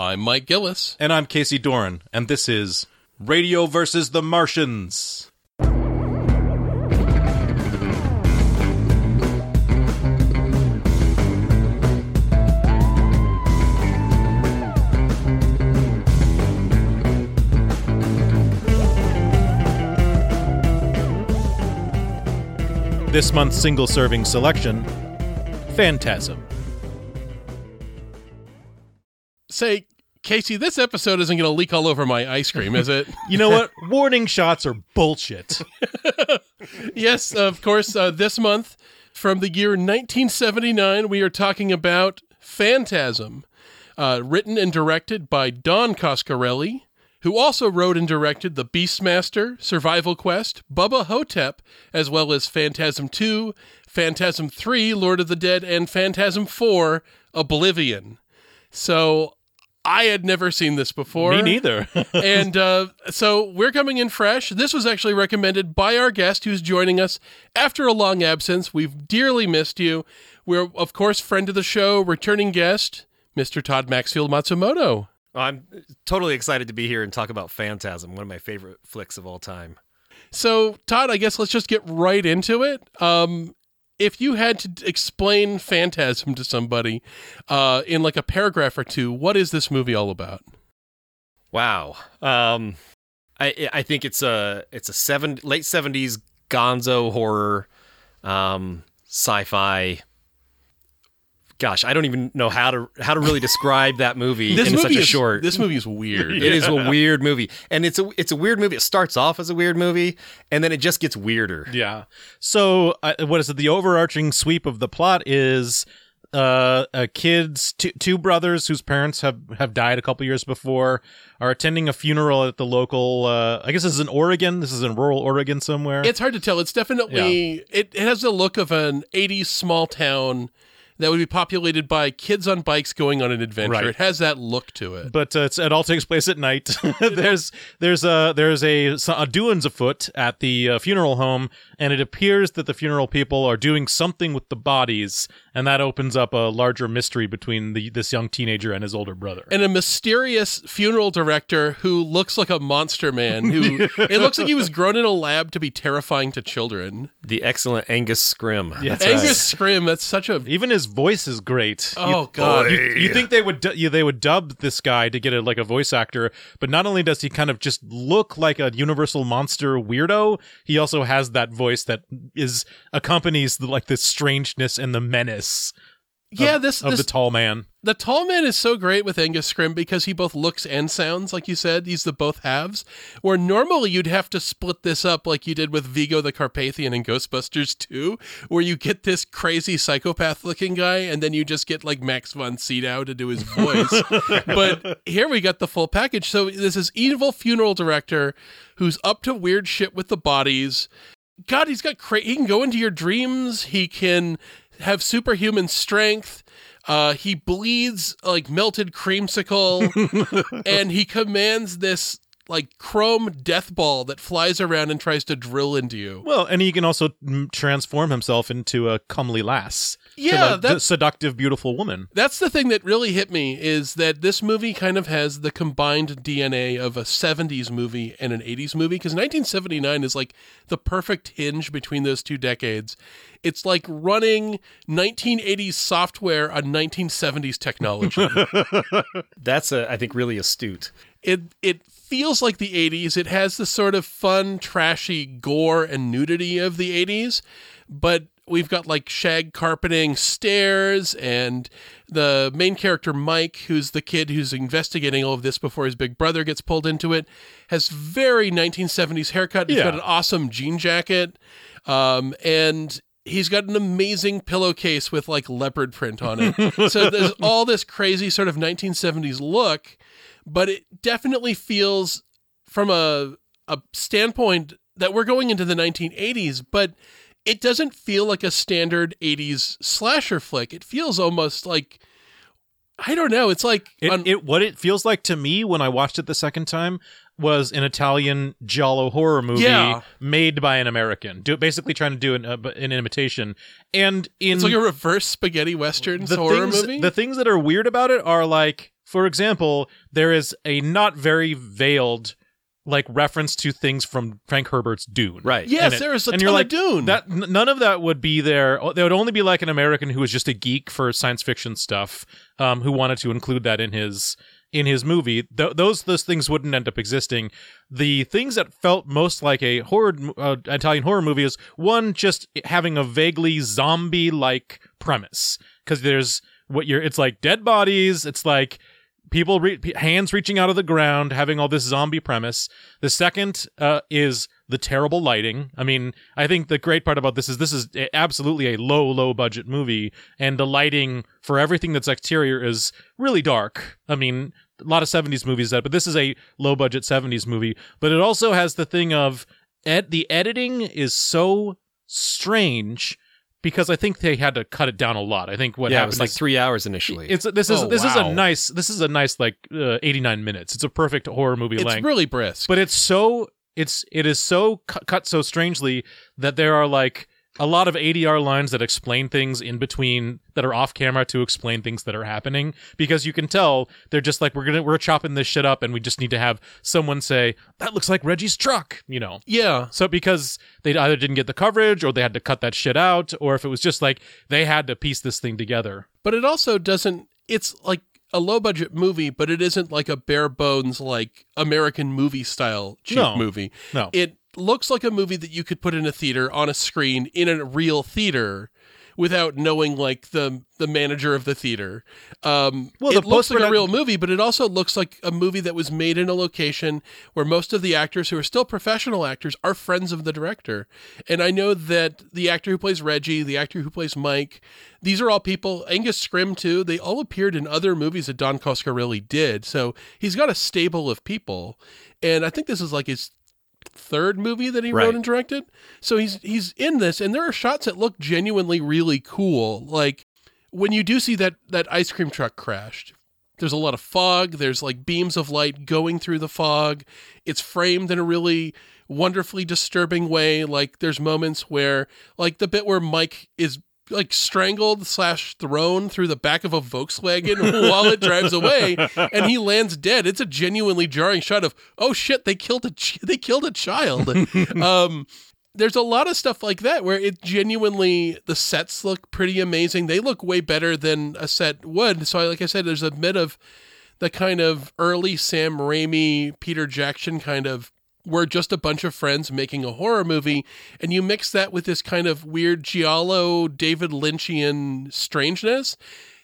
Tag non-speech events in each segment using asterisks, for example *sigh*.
I'm Mike Gillis. And I'm Casey Doran, and this is Radio versus the Martians. This month's single serving selection Phantasm. Say, Casey, this episode isn't going to leak all over my ice cream, is it? *laughs* You know what? Warning shots are bullshit. *laughs* yes, of course. Uh, this month, from the year 1979, we are talking about Phantasm, uh, written and directed by Don Coscarelli, who also wrote and directed The Beastmaster, Survival Quest, Bubba Ho-Tep, as well as Phantasm 2, Phantasm 3, Lord of the Dead, and Phantasm 4, Oblivion. So I had never seen this before. Me neither. *laughs* and uh, so we're coming in fresh. This was actually recommended by our guest who's joining us after a long absence. We've dearly missed you. We're, of course, friend of the show, returning guest, Mr. Todd Maxfield Matsumoto. I'm totally excited to be here and talk about Phantasm, one of my favorite flicks of all time. So, Todd, I guess let's just get right into it. Um, if you had to explain Phantasm to somebody uh, in like a paragraph or two, what is this movie all about? Wow, um, I I think it's a it's a seven late seventies Gonzo horror, um, sci-fi gosh, I don't even know how to how to really describe that movie this in movie such a is, short. This movie is weird. It is a weird movie, and it's a it's a weird movie. It starts off as a weird movie, and then it just gets weirder. Yeah. So, uh, what is it? The overarching sweep of the plot is uh, a kid's two, two brothers whose parents have have died a couple years before are attending a funeral at the local. Uh, I guess this is in Oregon. This is in rural Oregon somewhere. It's hard to tell. It's definitely it, it has the look of an 80s small town that would be populated by kids on bikes going on an adventure. Right. It has that look to it. but uh, it's, it all takes place at night. *laughs* there's there's a there's a, a doings afoot at the uh, funeral home, and it appears that the funeral people are doing something with the bodies, and that opens up a larger mystery between the this young teenager and his older brother. and a mysterious funeral director who looks like a monster man who *laughs* it looks like he was grown in a lab to be terrifying to children. The excellent Angus Scrimm. Yeah. That's Angus right. Scrimm, that's such a Even his voice is great. Oh, You- God. You, you think they would du- you, they would dub this guy to get a, like a voice actor, but not only does he kind of just look like a Universal monster weirdo, he also has that voice that is accompanies the, like the strangeness and the menace yeah, of, this of this the tall man. the tall man is so great with Angus Scrimm because he both looks and sounds like you said. He's the both halves. Where normally you'd have to split this up like you did with Vigo the Carpathian in Ghostbusters 2, where you get this crazy psychopath looking guy and then you just get like Max von Sydow to do his voice. *laughs* but here we got the full package. So this is evil funeral director who's up to weird shit with the bodies. God, he's got cra- he can go into your dreams. He can have superhuman strength. Uh, he bleeds like melted creamsicle, *laughs* and he commands this like chrome death ball that flies around and tries to drill into you. Well, and he can also transform himself into a comely lass. To Yeah, the- the that's seductive, beautiful woman. that's the thing that really hit me is that this movie kind of has the combined DNA of a 70s movie and an 80s movie because 1979 is like the perfect hinge between those two decades. It's like running 1980s software on 1970s technology. *laughs* That's a, I think really astute. it it feels like the 80s. It has the sort of fun, trashy gore and nudity of the 80s, but we've got like shag carpeting stairs and the main character Mike, who's the kid who's investigating all of this before his big brother gets pulled into it, has very 1970s haircut. He's Yeah. got an awesome jean jacket. Um, and he's got an amazing pillowcase with like leopard print on it. so there's *laughs* all this crazy sort of 1970s look, but it definitely feels from a a standpoint that we're going into the 1980s, but it doesn't feel like a standard 80s slasher flick. It feels almost like I don't know. It's like It, it what it feels like to me when I watched it the second time was an Italian giallo horror movie Yeah. made by an American, do, basically trying to do an, uh, an imitation. And in it's like a reverse spaghetti western horror things, movie. the things that are weird about it are like for example, there is a not very veiled like reference to things from Frank Herbert's Dune. Right. Yes, And it- there is a and ton you're like, of Dune. That n- none of that would be there. There would only be like an American who was just a geek for science fiction stuff, um, who wanted to include that in his in his movie. Th- those those things wouldn't end up existing. The things that felt most like a horror uh, Italian horror movie is one just having a vaguely zombie like premise because there's what you're. It's like dead bodies. It's like people re- hands reaching out of the ground having all this zombie premise. The second uh, is the terrible lighting. I mean i think the great part about this is this is absolutely a low low budget movie and the lighting for everything that's exterior is really dark. I mean a lot of 70s movies that but this is a low budget 70s movie. But it also has the thing of ed- the editing is so strange because i think they had to cut it down a lot i think what yeah, it happened was like is- three hours initially. it's this is Oh, this is a nice this is a nice like uh, 89 minutes. It's a perfect horror movie it's length. really brisk. but it's so it's it is so cut, cut so strangely that there are like a lot of ADR lines that explain things in between that are off camera to explain things that are happening because you can tell they're just like we're going to we're chopping this shit up and we just need to have someone say that looks like Reggie's truck, you know. yeah, So because they either didn't get the coverage or they had to cut that shit out or if it was just like they had to piece this thing together. but it also doesn't. It's like a low budget movie, but it isn't like a bare bones like American movie style cheap No. movie. No. It looks like a movie that you could put in a theater on a screen in a real theater without knowing like the the manager of the theater. Um, Well, it looks like a real movie, but it also looks like a movie that was made in a location where most of the actors who are still professional actors are friends of the director. And I know that the actor who plays Reggie, the actor who plays Mike, these are all people. Angus Scrimm too. They all appeared in other movies that Don Coscarelli did. So he's got a stable of people, and I think this is like his third movie that he Right. wrote and directed. So he's he's in this, and there are shots that look genuinely really cool. Like when you do see that that ice cream truck crashed. There's a lot of fog. There's like beams of light going through the fog. It's framed in a really wonderfully disturbing way. Like there's moments where, like the bit where Mike is like strangled slash thrown through the back of a Volkswagen while it drives away, and he lands dead. It's a genuinely jarring shot of oh shit, they killed a ch- they killed a child. *laughs* um, there's a lot of stuff like that where it genuinely the sets look pretty amazing. They look way better than a set would. So, like I said, there's a bit of the kind of early Sam Raimi, Peter Jackson kind of we're just a bunch of friends making a horror movie, and you mix that with this kind of weird giallo, David Lynchian strangeness.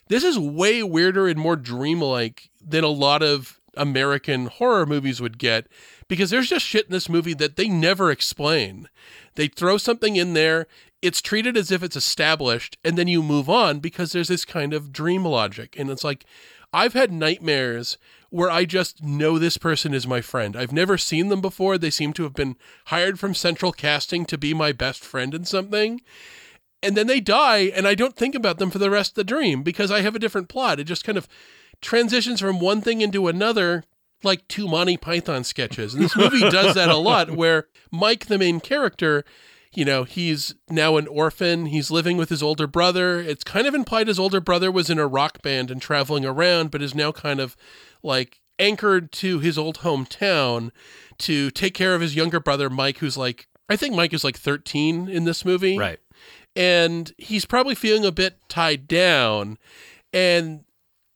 This is way weirder and more dreamlike than a lot of American horror movies would get because there's just shit in this movie that they never explain. They throw something in there, it's treated as if it's established, and then you move on because there's this kind of dream logic. And it's like, I've had nightmares where I just know this person is my friend. I've never seen them before. They seem to have been hired from central casting to be my best friend in something. And then they die, and I don't think about them for the rest of the dream because I have a different plot. It just kind of transitions from one thing into another like two Monty Python sketches. And this movie *laughs* does that a lot where Mike, the main character, you know, he's now an orphan. He's living with his older brother. It's kind of implied his older brother was in a rock band and traveling around, but is now kind of like anchored to his old hometown to take care of his younger brother, Mike, who's like, I think Mike is like 13 in this movie right. and he's probably feeling a bit tied down. And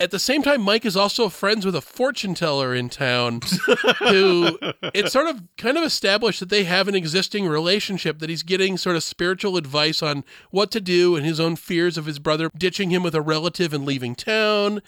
at the same time, Mike is also friends with a fortune teller in town who *laughs* it's sort of kind of established that they have an existing relationship, that he's getting sort of spiritual advice on what to do and his own fears of his brother ditching him with a relative and leaving town.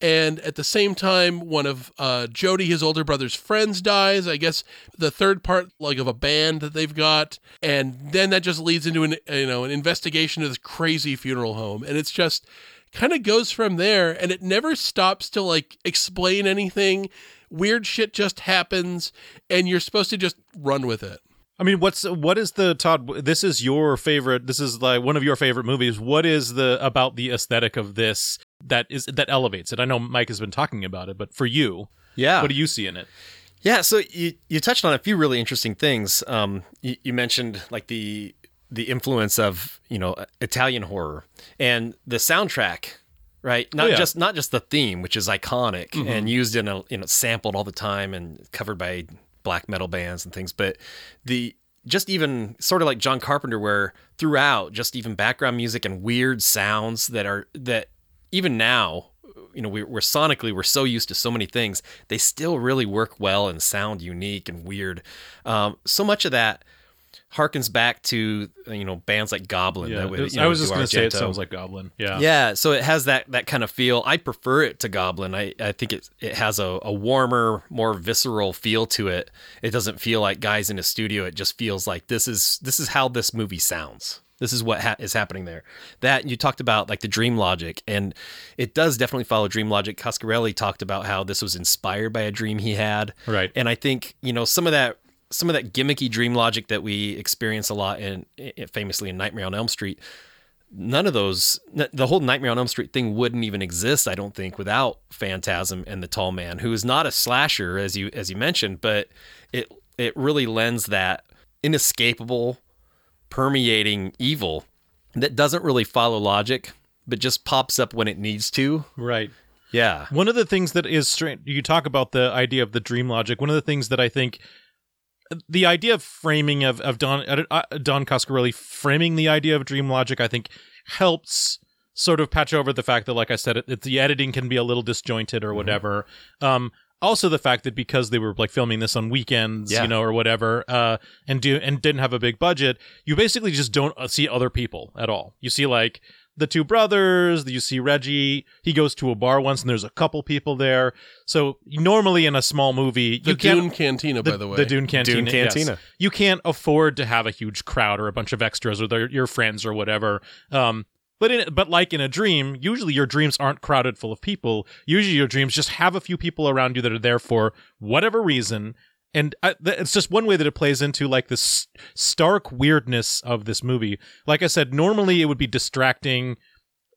And at the same time, one of uh, Jody, his older brother's friends, dies. I guess the third part, like of a band that they've got, and then that just leads into an you know an investigation of this crazy funeral home, and it's just kind of goes from there, and it never stops to like explain anything. Weird shit just happens, and you're supposed to just run with it. I mean, what's what is the Todd? This is your favorite. This is like one of your favorite movies. What is the about the aesthetic of this that is that elevates it? I know Mike has been talking about it, but for you, Yeah. what do you see in it? Yeah, so you you touched on a few really interesting things. Um, you, you mentioned like the the influence of you know Italian horror and the soundtrack right? Not yeah. just not just the theme, which is iconic and used in a you know sampled all the time and covered by black metal bands and things, but the just even sort of like John Carpenter, where throughout just even background music and weird sounds that are that even now, you know, we, we're sonically we're so used to so many things, they still really work well and sound unique and weird. Um, so much of that harkens back to uh, you know bands like Goblin. Yeah, that would, it's- you know, I was just do gonna say it sounds like Goblin. Yeah, Yeah, so it has that that kind of feel. I prefer it to Goblin. I, I think it it has a, a warmer, more visceral feel to it. It doesn't feel like guys in a studio. It just feels like this is this is how this movie sounds. This is what ha- is happening there. That you talked about like the dream logic, and it does definitely follow dream logic. Coscarelli talked about how this was inspired by a dream he had, Right. And I think you know some of that some of that gimmicky dream logic that we experience a lot in, famously in Nightmare on Elm Street none of those the whole nightmare on elm street thing wouldn't even exist i don't think without phantasm and the tall man who is not a slasher as you as you mentioned but it it really lends that inescapable permeating evil that doesn't really follow logic but just pops up when it needs to right. yeah One of the things that is strange, you talk about the idea of the dream logic. One of the things that I think the idea of framing of, of Don uh, Don Coscarelli framing the idea of dream logic, I think, helps sort of patch over the fact that, like I said, it, it- the editing can be a little disjointed or whatever. Um, also, the fact that because they were like filming this on weekends, Yeah. you know, or whatever, uh, and do and didn't have a big budget, you basically just don't uh, see other people at all. You see like the two brothers. You see Reggie. He goes to a bar once, and there's a couple people there. So normally in a small movie, The you can't Dune Cantina, by the way. the Dune Cantina. Dune yes. Cantina. You can't afford to have a huge crowd or a bunch of extras or their, your friends or whatever. Um, but in but like in a dream, usually your dreams aren't crowded full of people. Usually your dreams just have a few people around you that are there for whatever reason. And I, th- it's just one way that it plays into like this stark weirdness of this movie. Like I said, normally it would be distracting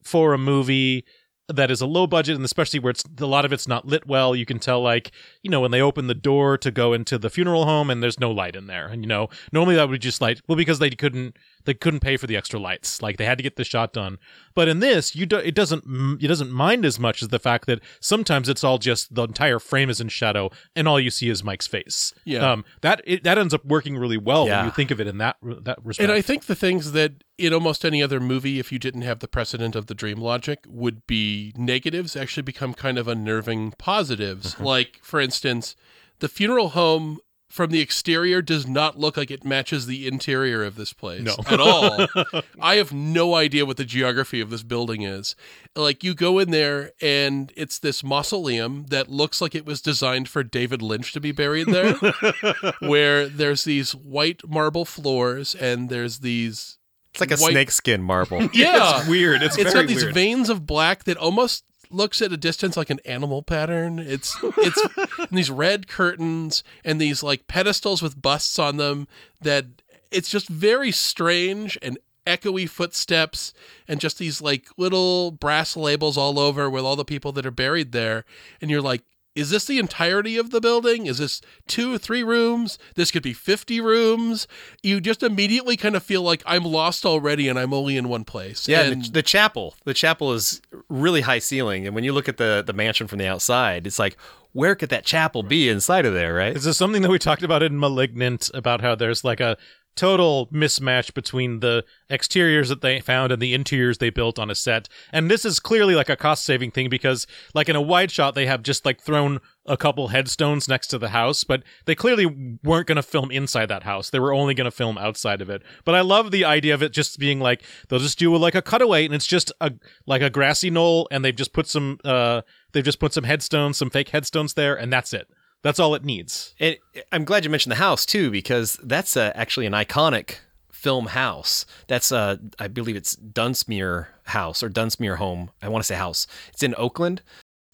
for a movie that is a low budget and especially where it's a lot of it's not lit well you can tell like you know when they open the door to go into the funeral home and there's no light in there and you know normally that would just like well because they couldn't they couldn't pay for the extra lights like they had to get the shot done but in this you do, it doesn't it doesn't mind as much as the fact that sometimes it's all just the entire frame is in shadow and all you see is Mike's face Yeah. um that it, that ends up working really well Yeah. when you think of it in that that respect And I think the things that in almost any other movie, if you didn't have the precedent of the dream logic, would be negatives actually become kind of unnerving positives. Like, for instance, the funeral home from the exterior does not look like it matches the interior of this place No. at all. *laughs* I have no idea what the geography of this building is. Like, you go in there and it's this mausoleum that looks like it was designed for David Lynch to be buried there *laughs* where there's these white marble floors and there's these it's like a White- snakeskin marble *laughs* yeah it's weird it's, it's got these weird. veins of black that almost looks at a distance like an animal pattern. It's it's *laughs* these red curtains and these like pedestals with busts on them that it's just very strange and echoey footsteps and just these like little brass labels all over with all the people that are buried there. And you're like is this the entirety of the building? Is this two or three rooms? This could be 50 rooms. You just immediately kind of feel like I'm lost already and I'm only in one place. Yeah, And the, the chapel. The chapel is really high ceiling, and when you look at the the mansion from the outside, it's like, where could that chapel be inside of there, right? Is this something that we talked about in Malignant about how there's like a total mismatch between the exteriors that they found and the interiors they built on a set? And this is clearly like a cost saving thing because, like in a wide shot, they have just like thrown a couple headstones next to the house, but they clearly weren't going to film inside that house. They were only going to film outside of it. But I love the idea of it just being like they'll just do like a cutaway and it's just a like a grassy knoll and they've just put some uh they've just put some headstones, some fake headstones there and that's it. That's all it needs. And I'm glad you mentioned the house too, because that's uh, actually an iconic film house. That's uh, I believe it's Dunsmuir House or Dunsmuir Home. I want to say house. It's in Oakland.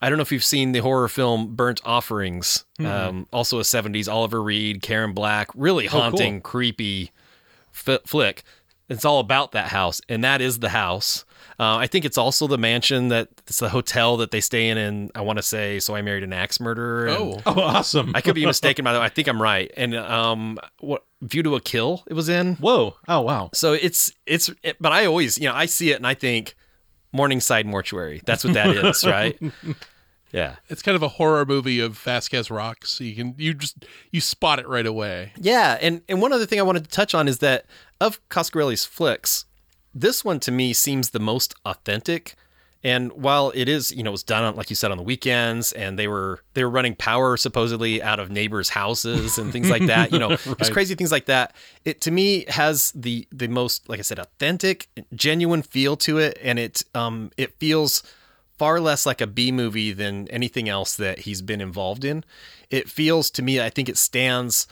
I don't know if you've seen the horror film Burnt Offerings. Um, also a 70s Oliver Reed, Karen Black, really haunting, creepy f- flick. It's all about that house, and that is the house. Uh, I think it's also the mansion that it's the hotel that they stay in. And I want to say, so I married an axe murderer. oh, Oh, awesome. I could be *laughs* mistaken by the way. I think I'm right. And um, what View to a Kill it was in. Whoa. Oh, wow. So it's it's. It, but I always, you know, I see it and I think, Morningside Mortuary. That's what that is, *laughs* right? Yeah. It's kind of a horror movie of Vasquez rocks. You can you just you spot it right away. Yeah, and and one other thing I wanted to touch on is that of Coscarelli's flicks, this one to me seems the most authentic. And while it is, you know, it was done on, like you said, on the weekends, and they were they were running power supposedly out of neighbors' houses and things like that, you know, *laughs* just crazy things like that. It to me has the the most, like I said, authentic, genuine feel to it, and it um it feels far less like a B movie than anything else that he's been involved in. It feels to me, I think it stands,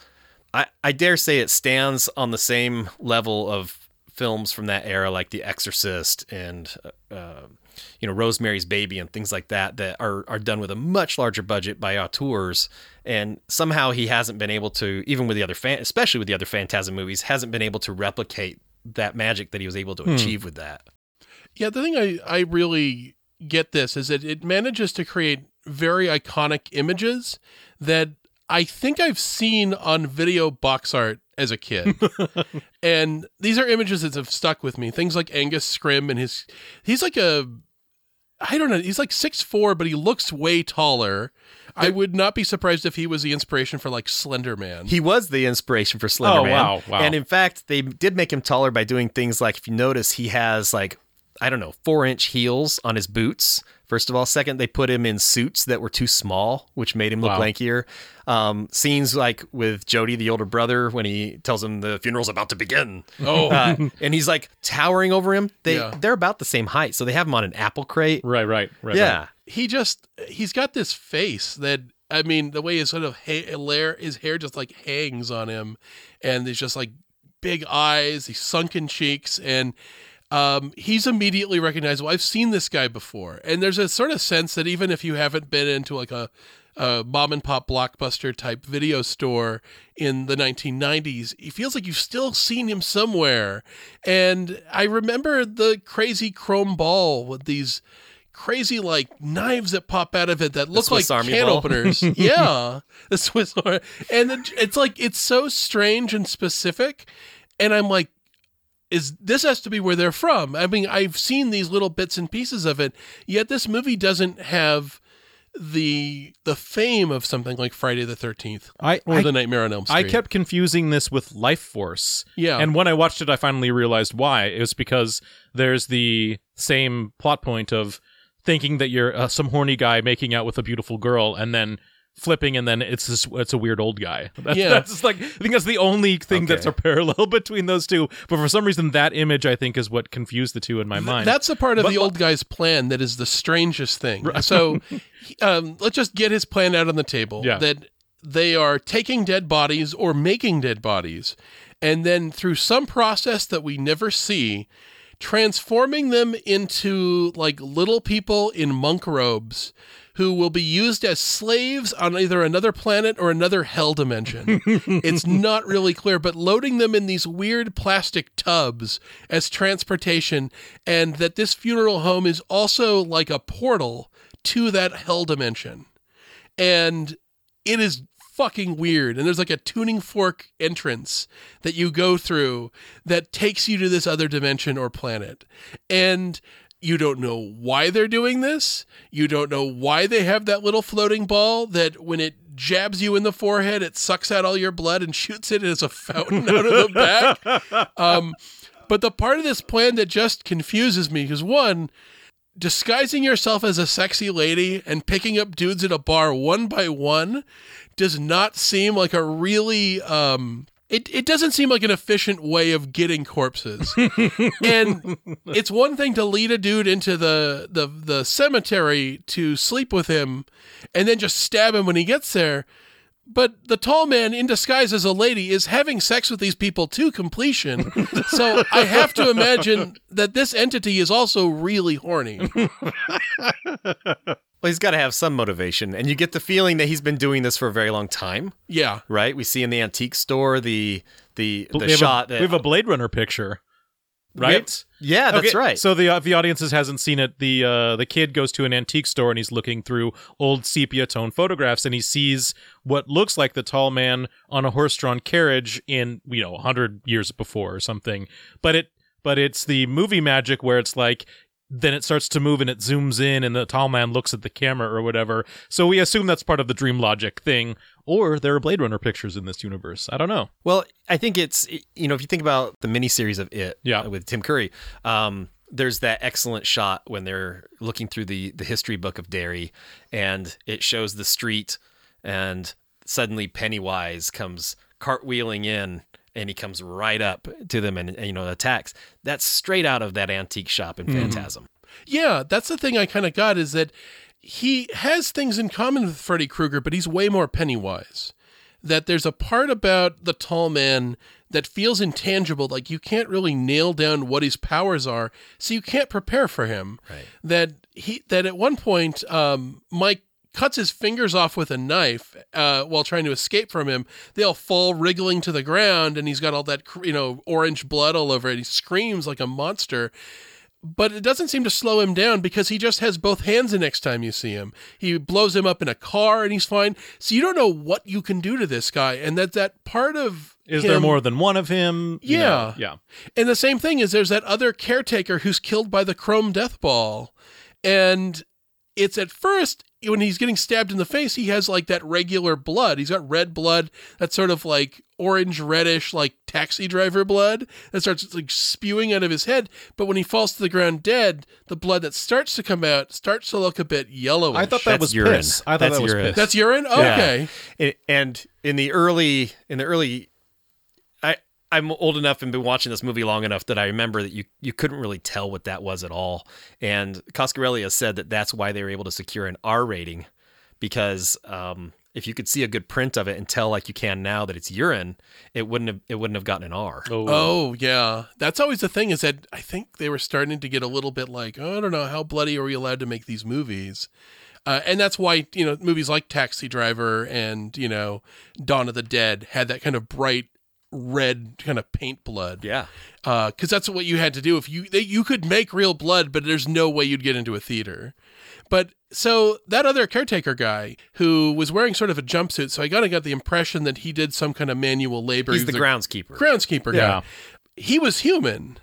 I, I dare say it stands on the same level of films from that era, like The Exorcist and, uh, you know, Rosemary's Baby and things like that, that are, are done with a much larger budget by auteurs. And somehow he hasn't been able to, even with the other, fan, especially with the other Phantasm movies, hasn't been able to replicate that magic that he was able to achieve with that. Yeah, the thing I, I really get this is that it manages to create very iconic images that I think I've seen on video box art as a kid. *laughs* and these are images that have stuck with me. Things like Angus Scrimm and his he's like a I don't know, he's like six four, but he looks way taller. I would not be surprised if he was the inspiration for like Slender Man. He was the inspiration for Slender Oh, Man. wow, wow. And in fact, they did make him taller by doing things like, if you notice, he has like, I don't know, four inch heels on his boots. First of all. Second, they put him in suits that were too small, which made him look Wow. lankier. Um, scenes like with Jody, the older brother, when he tells him the funeral's about to begin. oh, Uh, and he's like towering over him. They Yeah. they're about the same height, so they have him on an apple crate. Right, right, right. yeah, right. he just he's got this face that I mean the way his sort of ha- lair his hair just like hangs on him and there's just like big eyes these sunken cheeks and um, he's immediately recognizable. I've seen this guy before. And there's a sort of sense that even if you haven't been into like a, a mom and pop blockbuster type video store in the 1990s it feels like you've still seen him somewhere. And I remember the crazy chrome ball with these crazy like knives that pop out of it that look like Army can ball. openers. *laughs* yeah, the Swiss Army, and the, it's like it's so strange and specific, and I'm like, is this has to be where they're from? I mean, I've seen these little bits and pieces of it, yet this movie doesn't have the the fame of something like Friday the Thirteenth I, or I, The Nightmare on Elm Street. I kept confusing this with Lifeforce. Yeah. And when I watched it, I finally realized why. It was because there's the same plot point of thinking that you're uh, some horny guy making out with a beautiful girl and then flipping and then it's this, it's a weird old guy. *laughs* That's, Yeah. that's like I think that's the only thing that's a parallel *laughs* between those two. But for some reason that image I think is what confused the two in my mind. That's a part of But the old guy's plan that is the strangest thing. So, *laughs* um, let's just get his plan out on the table. Yeah. That they are taking dead bodies or making dead bodies, and then through some process that we never see, transforming them into like little people in monk robes. Who will be used as slaves on either another planet or another hell dimension. *laughs* it's not really clear, but loading them in these weird plastic tubs as transportation, and that this funeral home is also like a portal to that hell dimension. And it is fucking weird. And there's like a tuning fork entrance that you go through that takes you to this other dimension or planet. And you don't know why they're doing this. You don't know why they have that little floating ball that when it jabs you in the forehead, it sucks out all your blood and *laughs* shoots it as a fountain out of the back. Um, but the part of this plan that just confuses me is one, disguising yourself as a sexy lady and picking up dudes at a bar one by one does not seem like a really um it, it doesn't seem like an efficient way of getting corpses. *laughs* and it's one thing to lead a dude into the, the the cemetery to sleep with him and then just stab him when he gets there. But the tall man in disguise as a lady is having sex with these people to completion. so I have to imagine that this entity is also really horny. *laughs* Well, he's got to have some motivation, and you get the feeling that he's been doing this for a very long time, Yeah. right? We see in the antique store the the the have shot a, that we have a Blade Runner picture. Right? yeah, that's Okay, right. So the uh, the audiences hasn't seen it. The uh, the kid goes to an antique store and he's looking through old sepia tone photographs and he sees what looks like the tall man on a horse drawn carriage in you know hundred years before or something. But it but it's the movie magic where it's like then it starts to move and it zooms in and the tall man looks at the camera or whatever. So we assume that's part of the dream logic thing. Or there are Blade Runner pictures in this universe. I don't know. Well, I think it's you know if you think about the miniseries of It, Yeah. with Tim Curry, um, there's that excellent shot when they're looking through the the history book of Derry, and it shows the street, and suddenly Pennywise comes cartwheeling in. And he comes right up to them and, and, you know attacks. That's straight out of that antique shop in Phantasm. Yeah, that's the thing I kind of got is that he has things in common with Freddy Krueger, but he's way more Pennywise. That there's a part about the tall man that feels intangible, like you can't really nail down what his powers are, so you can't prepare for him. Right. That he that at one point, um, Mike cuts his fingers off with a knife uh, while trying to escape from him. They all fall wriggling to the ground, and he's got all that you know orange blood all over it. He screams like a monster but it doesn't seem to slow him down because he just has both hands the next time you see him. He blows him up in a car and he's fine. So you don't know what you can do to this guy, and that that part of Is him- there more than one of him? You know, Yeah. yeah. And the same thing is there's that other caretaker who's killed by the chrome death ball, and it's at first when he's getting stabbed in the face, he has like that regular blood. He's got red blood, that's sort of like orange reddish, like taxi driver blood that starts like spewing out of his head. But when he falls to the ground dead, the blood that starts to come out starts to look a bit yellowish. I thought that That's was urine. piss. I thought That's that was urine. piss. that's urine. Oh, Yeah. Okay, And- and in the early in the early i i'm old enough and been watching this movie long enough that i remember that you you couldn't really tell what that was at all and coscarelli has said that that's why they were able to secure an r rating because um if you could see a good print of it and tell like you can now that it's urine it wouldn't have it wouldn't have gotten an r Oh yeah, that's always the thing. Is that I think they were starting to get a little bit like, oh, I don't know, how bloody are we allowed to make these movies? Uh, and that's why you know movies like Taxi Driver and you know Dawn of the Dead had that kind of bright red kind of paint blood. yeah uh, because that's what you had to do. If you they, you could make real blood, but there's no way you'd get into a theater. But so that other caretaker guy who was wearing sort of a jumpsuit, so I kind of got the impression that he did some kind of manual labor. he's He the groundskeeper groundskeeper guy. Yeah. He was human.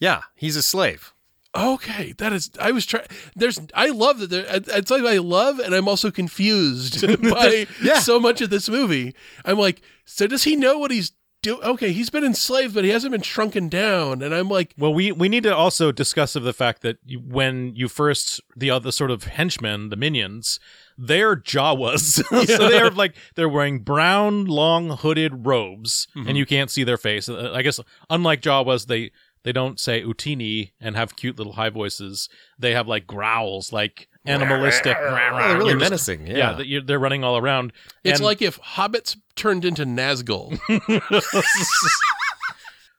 yeah he's a slave Okay, that is. I was trying. There's. I love that. There, it's like I love, and I'm also confused *laughs* by Yeah. so much of this movie. I'm like, so does he know what he's doing? Okay, he's been enslaved, but he hasn't been shrunken down. And I'm like, Well, we we need to also discuss of the fact that you, when you first the other sort of henchmen, the minions, they're Jawas, *laughs* so they're like they're wearing brown, long hooded robes, and you can't see their face. Uh, I guess unlike Jawas, they they don't say utini and have cute little high voices. They have like growls, like animalistic. oh, they're really just- menacing yeah, Yeah, that you're- they're running all around. it's And- like if hobbits turned into Nazgul. *laughs*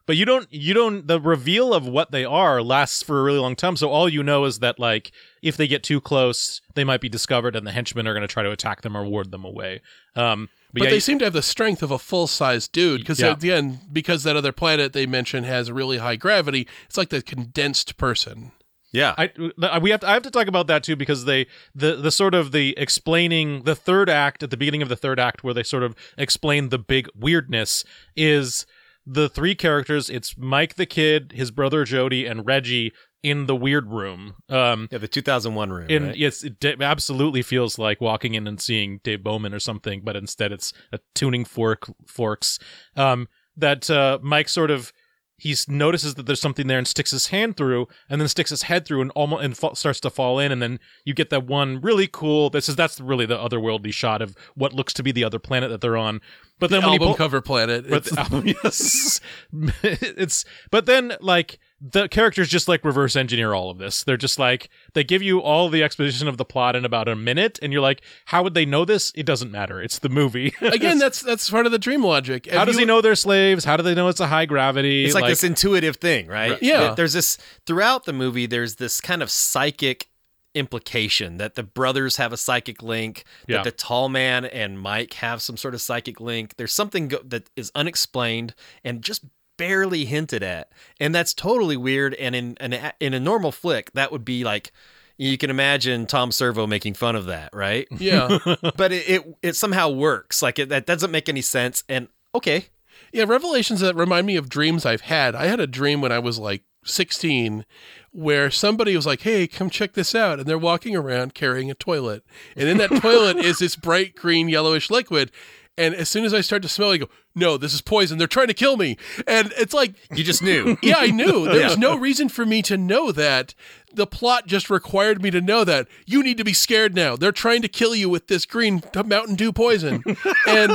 but you don't you don't the reveal of what they are lasts for a really long time so all you know is that like if they get too close they might be discovered and the henchmen are going to try to attack them or ward them away um but, But yeah, they seem to have the strength of a full sized dude because Yeah. again, because that other planet they mentioned has really high gravity, it's like the condensed person. yeah. I, I- we have to, I have to talk about that too because they the the sort of the explaining the third act at the beginning of the third act where they sort of explain the big weirdness is the three characters it's Mike the kid his brother Jody and Reggie in the weird room um yeah the 2001 room And right? yes, it d- absolutely feels like walking in and seeing Dave Bowman or something, but instead it's a tuning fork forks. Um, that uh, Mike sort of he notices that there's something there and sticks his hand through, and then sticks his head through and almost and fa- starts to fall in, and then you get that one really cool. This is that's really the otherworldly shot of what looks to be the other planet that they're on. But then when he Album pull- cover planet. but *laughs* It's- the album, yes, *laughs* it's but then like the characters just like reverse engineer all of this. They're just like they give you all the exposition of the plot in about a minute, and you're like, how would they know this? It doesn't matter. It's the movie. *laughs* again, that's that's part of the dream logic. how does you- he know they're slaves? How do they know it's a high gravity? It's like, this intuitive thing, right? Right. Yeah. There's this throughout the movie. There's this kind of psychic implication that the brothers have a psychic link. That Yeah. the tall man and Mike have some sort of psychic link. There's something go- that is unexplained and just barely hinted at, and that's totally weird. And in an a- in a normal flick, that would be like. You can imagine Tom Servo making fun of that, right? *laughs* Yeah, *laughs* but it, it it somehow works. Like it, that doesn't make any sense. And okay, yeah. Revelations that remind me of dreams I've had. I had a dream when I was like 16 where somebody was like, "Hey, come check this out," and they're walking around carrying a toilet, and in that toilet *laughs* is this bright green yellowish liquid. And as soon as I start to smell, I go, "No, this is poison. They're trying to kill me." And it's like, You just knew. *laughs* yeah, I knew. There was no reason for me to know that. The plot just required me to know that. You need to be scared now. They're trying to kill you with this green Mountain Dew poison. and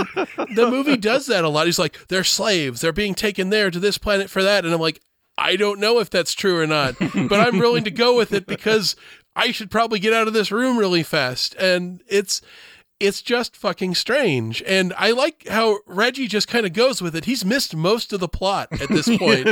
the movie does that a lot. He's like, they're slaves. They're being taken there to this planet for that. And I'm like, I don't know if that's true or not, but I'm willing to go with it because I should probably get out of this room really fast. And it's it's just fucking strange. And I like how Reggie just kind of goes with it. He's missed most of the plot at this *laughs* point.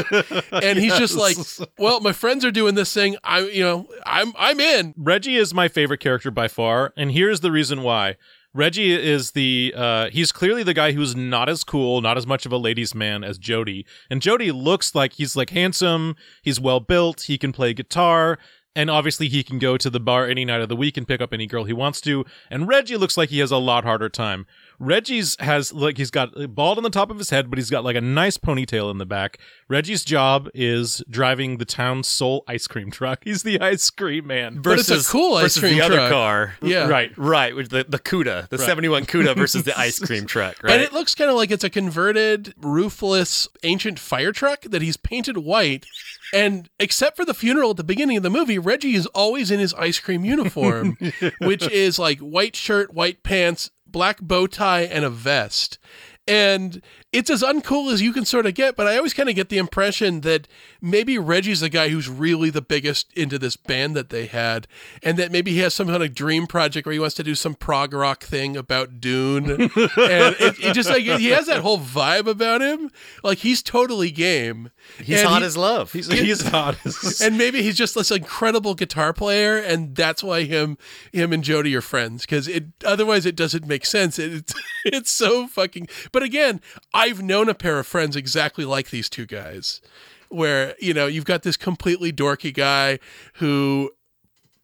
and he's just like, well, my friends are doing this thing. I you know, I'm I'm in. Reggie is my favorite character by far, and here's the reason why. Reggie is the uh he's clearly the guy who's not as cool, not as much of a ladies man as Jody. And Jody looks like he's like handsome, he's well built, he can play guitar, and obviously he can go to the bar any night of the week and pick up any girl he wants to. And Reggie looks like he has a lot harder time. Reggie's has like he's got bald on the top of his head, but he's got like a nice ponytail in the back. Reggie's job is driving the town's sole ice cream truck. *laughs* He's the ice cream man. But it's a cool ice versus cream the other car. Yeah. Right. Right, with the the Cuda, the 71 Cuda *laughs* versus the ice cream truck, right? And it looks kind of like it's a converted, roofless, ancient fire truck that he's painted white. And except for the funeral at the beginning of the movie, Reggie is always in his ice cream uniform, *laughs* which is like white shirt, white pants, black bow tie, and a vest. And it's as uncool as you can sort of get, but I always kind of get the impression that maybe Reggie's the guy who's really the biggest into this band that they had, and that maybe he has some kind of dream project where he wants to do some prog rock thing about Dune. *laughs* and it, it just like he has that whole vibe about him. Like he's totally game. He's And hot he- as love. He's, he's hot. *laughs* and maybe he's just this incredible guitar player, and that's why him, him and Jody are friends. Because it otherwise it doesn't make sense. It, it's *laughs* it's so fucking. But again, I've known a pair of friends exactly like these two guys, where you know you've got this completely dorky guy who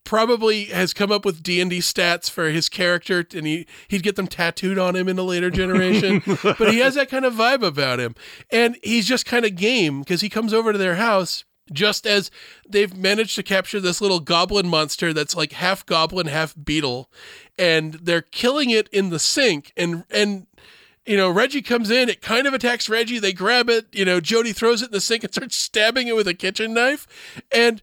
probably has come up with D&D stats for his character and he he'd get them tattooed on him in a later generation *laughs* but he has that kind of vibe about him. And he's just kind of game because he comes over to their house just as they've managed to capture this little goblin monster that's like half goblin half beetle and they're killing it in the sink and and you know, Reggie comes in, it kind of attacks Reggie. They grab it, you know, Jody throws it in the sink and starts stabbing it with a kitchen knife. And,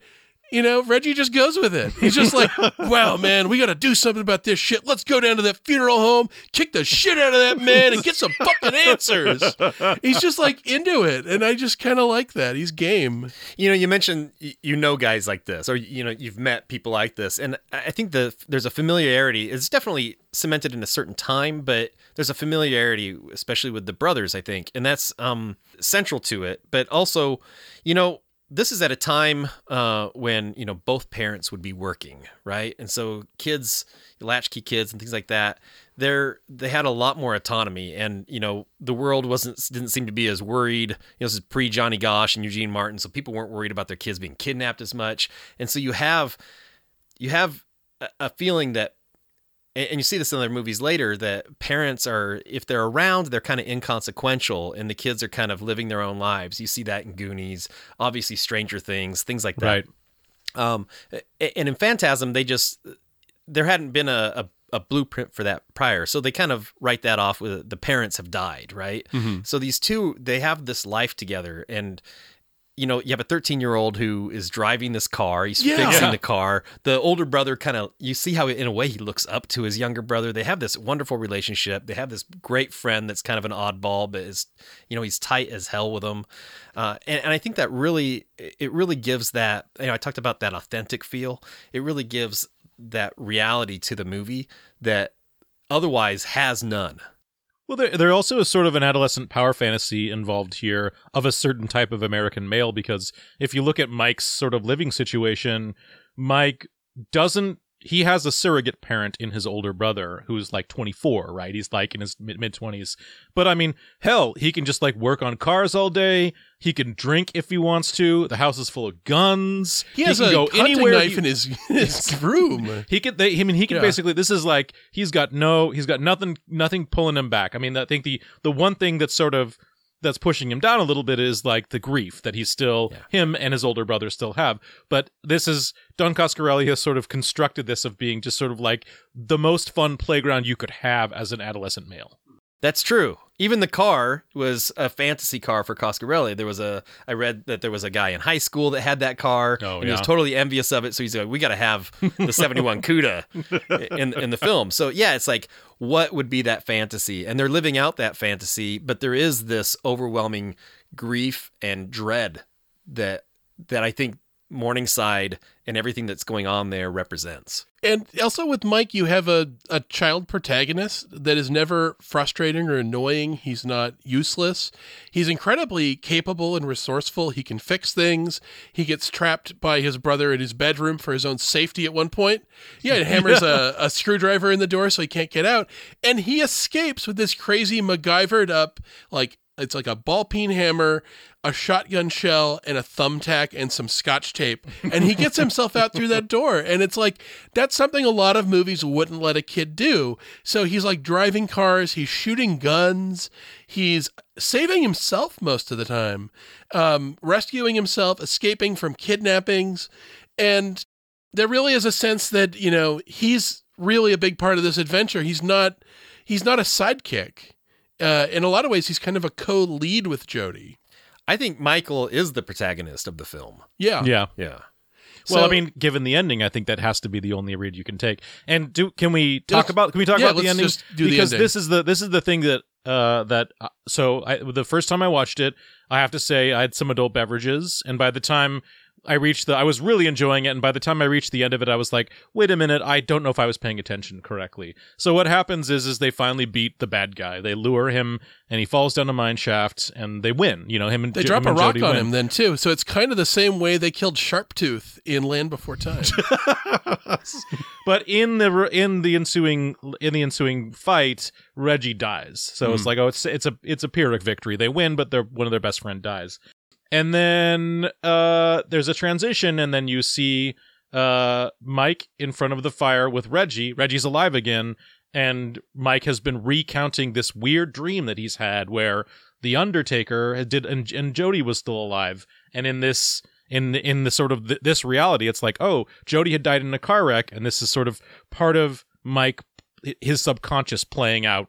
you know, Reggie just goes with it. He's just like, *laughs* wow, man, we got to do something about this shit. Let's go down to that funeral home, kick the shit out of that man, and get some fucking answers. He's just like into it. And I just kind of like that. He's game. You know, you mentioned you know guys like this, or you know you've met people like this, and I I think the there's a familiarity. It's definitely cemented in a certain time, but there's a familiarity, especially with the brothers. I think, and that's um, central to it. But also, you know, this is at a time uh, when you know both parents would be working, right? And so kids, latchkey kids, and things like that, they're they had a lot more autonomy, and you know the world wasn't didn't seem to be as worried. You know, this is pre Johnny Gosch and Eugene Martin, so people weren't worried about their kids being kidnapped as much, and so you have you have a feeling that and and you see this in other movies later that parents are if they're around they're kind of inconsequential and the kids are kind of living their own lives. You see that in goonies obviously stranger things things like that. Right. um and in phantasm they just there hadn't been a, a a blueprint for that prior. So they kind of write that off with the parents have died right? So these two they have this life together and you know, you have a 13 year old who is driving this car. He's Yeah. fixing the car. The older brother kind of, you see how in a way he looks up to his younger brother. They have this wonderful relationship. They have this great friend that's kind of an oddball, but is, you know, he's tight as hell with him. Uh, and, and I think that really, it really gives that, you know, I talked about that authentic feel. It really gives that reality to the movie that otherwise has none. Well, there, there also is sort of an adolescent power fantasy involved here of a certain type of American male because if you look at Mike's sort of living situation, Mike doesn't. He has a surrogate parent in his older brother who's like 24, right? He's like in his mid 20s. But I mean, hell, he can just like work on cars all day. He can drink if he wants to. The house is full of guns. He has can a go anywhere knife he- in his, *laughs* his room. he could. They, I mean, he can Yeah. basically. This is like he's got no. He's got nothing. Nothing pulling him back. I mean, I think the the one thing that's sort of that's pushing him down a little bit is like the grief that he's still him and his older brother still have. But this is Don Coscarelli has sort of constructed this of being just sort of like the most fun playground you could have as an adolescent male. That's true. Even the car was a fantasy car for Coscarelli. There was a I read that there was a guy in high school that had that car, Oh, and he was totally envious of it. So he's like, "We got to have the *laughs* '71 Cuda in in the film." So yeah, it's like, what would be that fantasy? And they're living out that fantasy, but there is this overwhelming grief and dread that that I think Morningside and everything that's going on there represents. And also with Mike, you have a, a child protagonist that is never frustrating or annoying. He's not useless. He's incredibly capable and resourceful. He can fix things. He gets trapped by his brother in his bedroom for his own safety at one point. Yeah, it hammers *laughs* a, a screwdriver in the door so he can't get out. And he escapes with this crazy MacGyvered up, like, it's like a ball peen hammer, a shotgun shell, and a thumbtack and some scotch tape. And he gets himself out through that door. And it's like, that's something a lot of movies wouldn't let a kid do. So he's like driving cars, he's shooting guns, he's saving himself most of the time, um, rescuing himself, escaping from kidnappings. And there really is a sense that, you know, he's really a big part of this adventure. He's not he's not a sidekick. Uh, in a lot of ways, he's kind of a co-lead with Jody. I think Michael is the protagonist of the film. Yeah, Yeah. Yeah. Well, So- I mean, given the ending, I think that has to be the only read you can take. And do can we talk Let's- about can we talk yeah, about the let's ending? just do the because ending. this is the this is the thing that uh that uh, so I, the first time I watched it, I have to say I had some adult beverages, and by the time I reached the I was really enjoying it, and by the time I reached the end of it, I was like, wait a minute, I don't know if I was paying attention correctly. So what happens is is they finally beat the bad guy. They lure him, and he falls down a mine shaft, and they win. You know him and They Jo- drop him a and rock Jody on win. him then too. So it's kind of the same way they killed Sharptooth in Land Before Time. *laughs* but in the in the ensuing in the ensuing fight, Reggie dies. So it's hmm. like, oh, it's it's a it's a pyrrhic victory. They win, but their one of their best friend dies. And then uh, there's a transition, and then you see uh, Mike in front of the fire with Reggie. Reggie's alive again, and Mike has been recounting this weird dream that he's had where the Undertaker did and, and Jody was still alive. And in this in in the sort of th- this reality, it's like, oh, Jody had died in a car wreck, and this is sort of part of Mike his subconscious playing out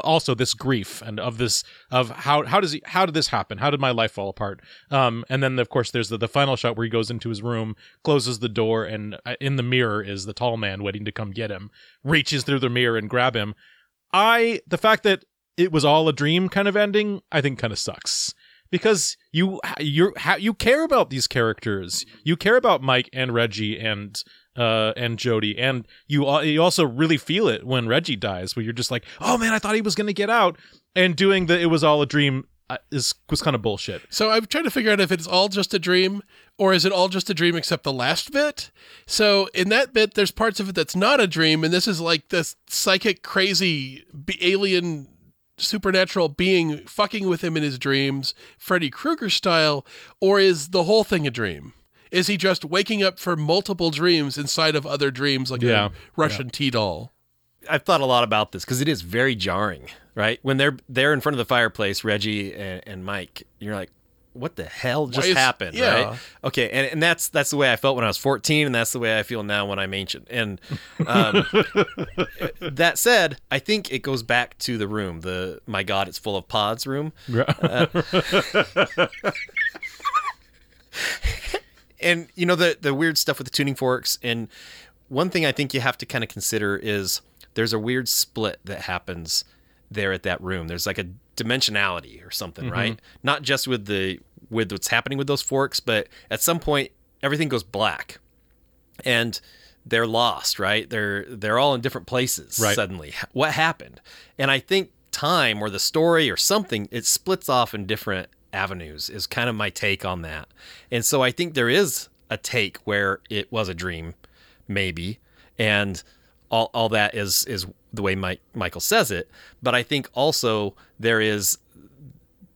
also this grief and of this of how how does he how did this happen? How did my life fall apart? Um and then of course there's the, the final shot where he goes into his room closes the door and uh, in the mirror is the tall man waiting to come get him reaches through the mirror and grab him. I the fact that it was all a dream kind of ending i think kind of sucks. Because you you you care about these characters. You care about mike and reggie and uh, and Jody, and you you also really feel it when Reggie dies, where you're just like, oh man, I thought he was gonna get out, and doing the it was all a dream uh, is was kind of bullshit. so I'm trying to figure out if it's all just a dream or is it all just a dream except the last bit. So in that bit, there's parts of it that's not a dream, and this is like this psychic, crazy alien. Supernatural being fucking with him in his dreams, Freddy Krueger style, or is the whole thing a dream? Is he just waking up for multiple dreams inside of other dreams like Yeah. a Russian tea doll? I've thought a lot about this because it is very jarring, right? When they're they're in front of the fireplace, Reggie and, and Mike, you're like, what the hell just is- happened, yeah. right? Okay, and, and that's that's the way I felt when I was 14, and that's the way I feel now when I'm ancient. And um, *laughs* that said, I think it goes back to the room, the my God, it's full of pods room. *laughs* and you know the the weird stuff with the tuning forks and one thing i think you have to kind of consider is there's a weird split that happens there at that room. There's like a dimensionality or something mm-hmm. right? Not just with the with what's happening with those forks but at some point everything goes black. And they're lost right? They're they're all in different places Right. suddenly. What happened? And i think time or the story or something it splits off in different avenues is kind of my take on that and so i think there is a take where it was a dream maybe and all, all that is is the way Mike, michael says it but i think also there is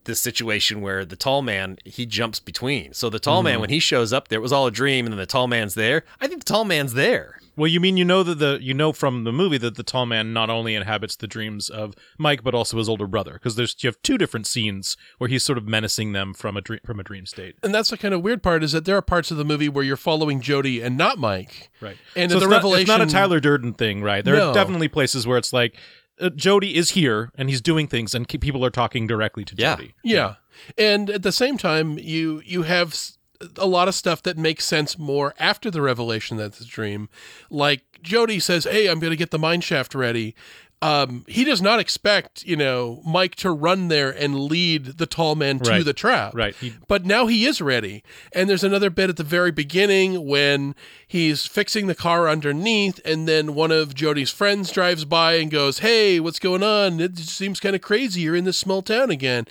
this situation where the tall man he jumps between. So the tall man mm-hmm. when he shows up there it was all a dream and then the tall man's there. I think the tall man's there. Well, you mean you know that the you know from the movie that the tall man not only inhabits the dreams of Mike but also his older brother because there's you have two different scenes where he's sort of menacing them from a dream from a dream state. And that's the kind of weird part is that there are parts of the movie where you're following Jody and not Mike. Right. And so the it's not, revelation it's not a Tyler Durden thing, right? There No. are definitely places where it's like uh, Jody is here and he's doing things and people are talking directly to Yeah. Jody. Yeah. And at the same time, you you have s- a lot of stuff that makes sense more after the revelation that it's a dream. Like Jody says, "Hey, I'm going to get the mine shaft ready." Um, he does not expect, you know, Mike to run there and lead the tall man to Right. the trap. Right. He, But now he is ready. And there's another bit at the very beginning when he's fixing the car underneath, and then one of Jody's friends drives by and goes, Hey, what's going on? It seems kind of crazy. You're in this small town again.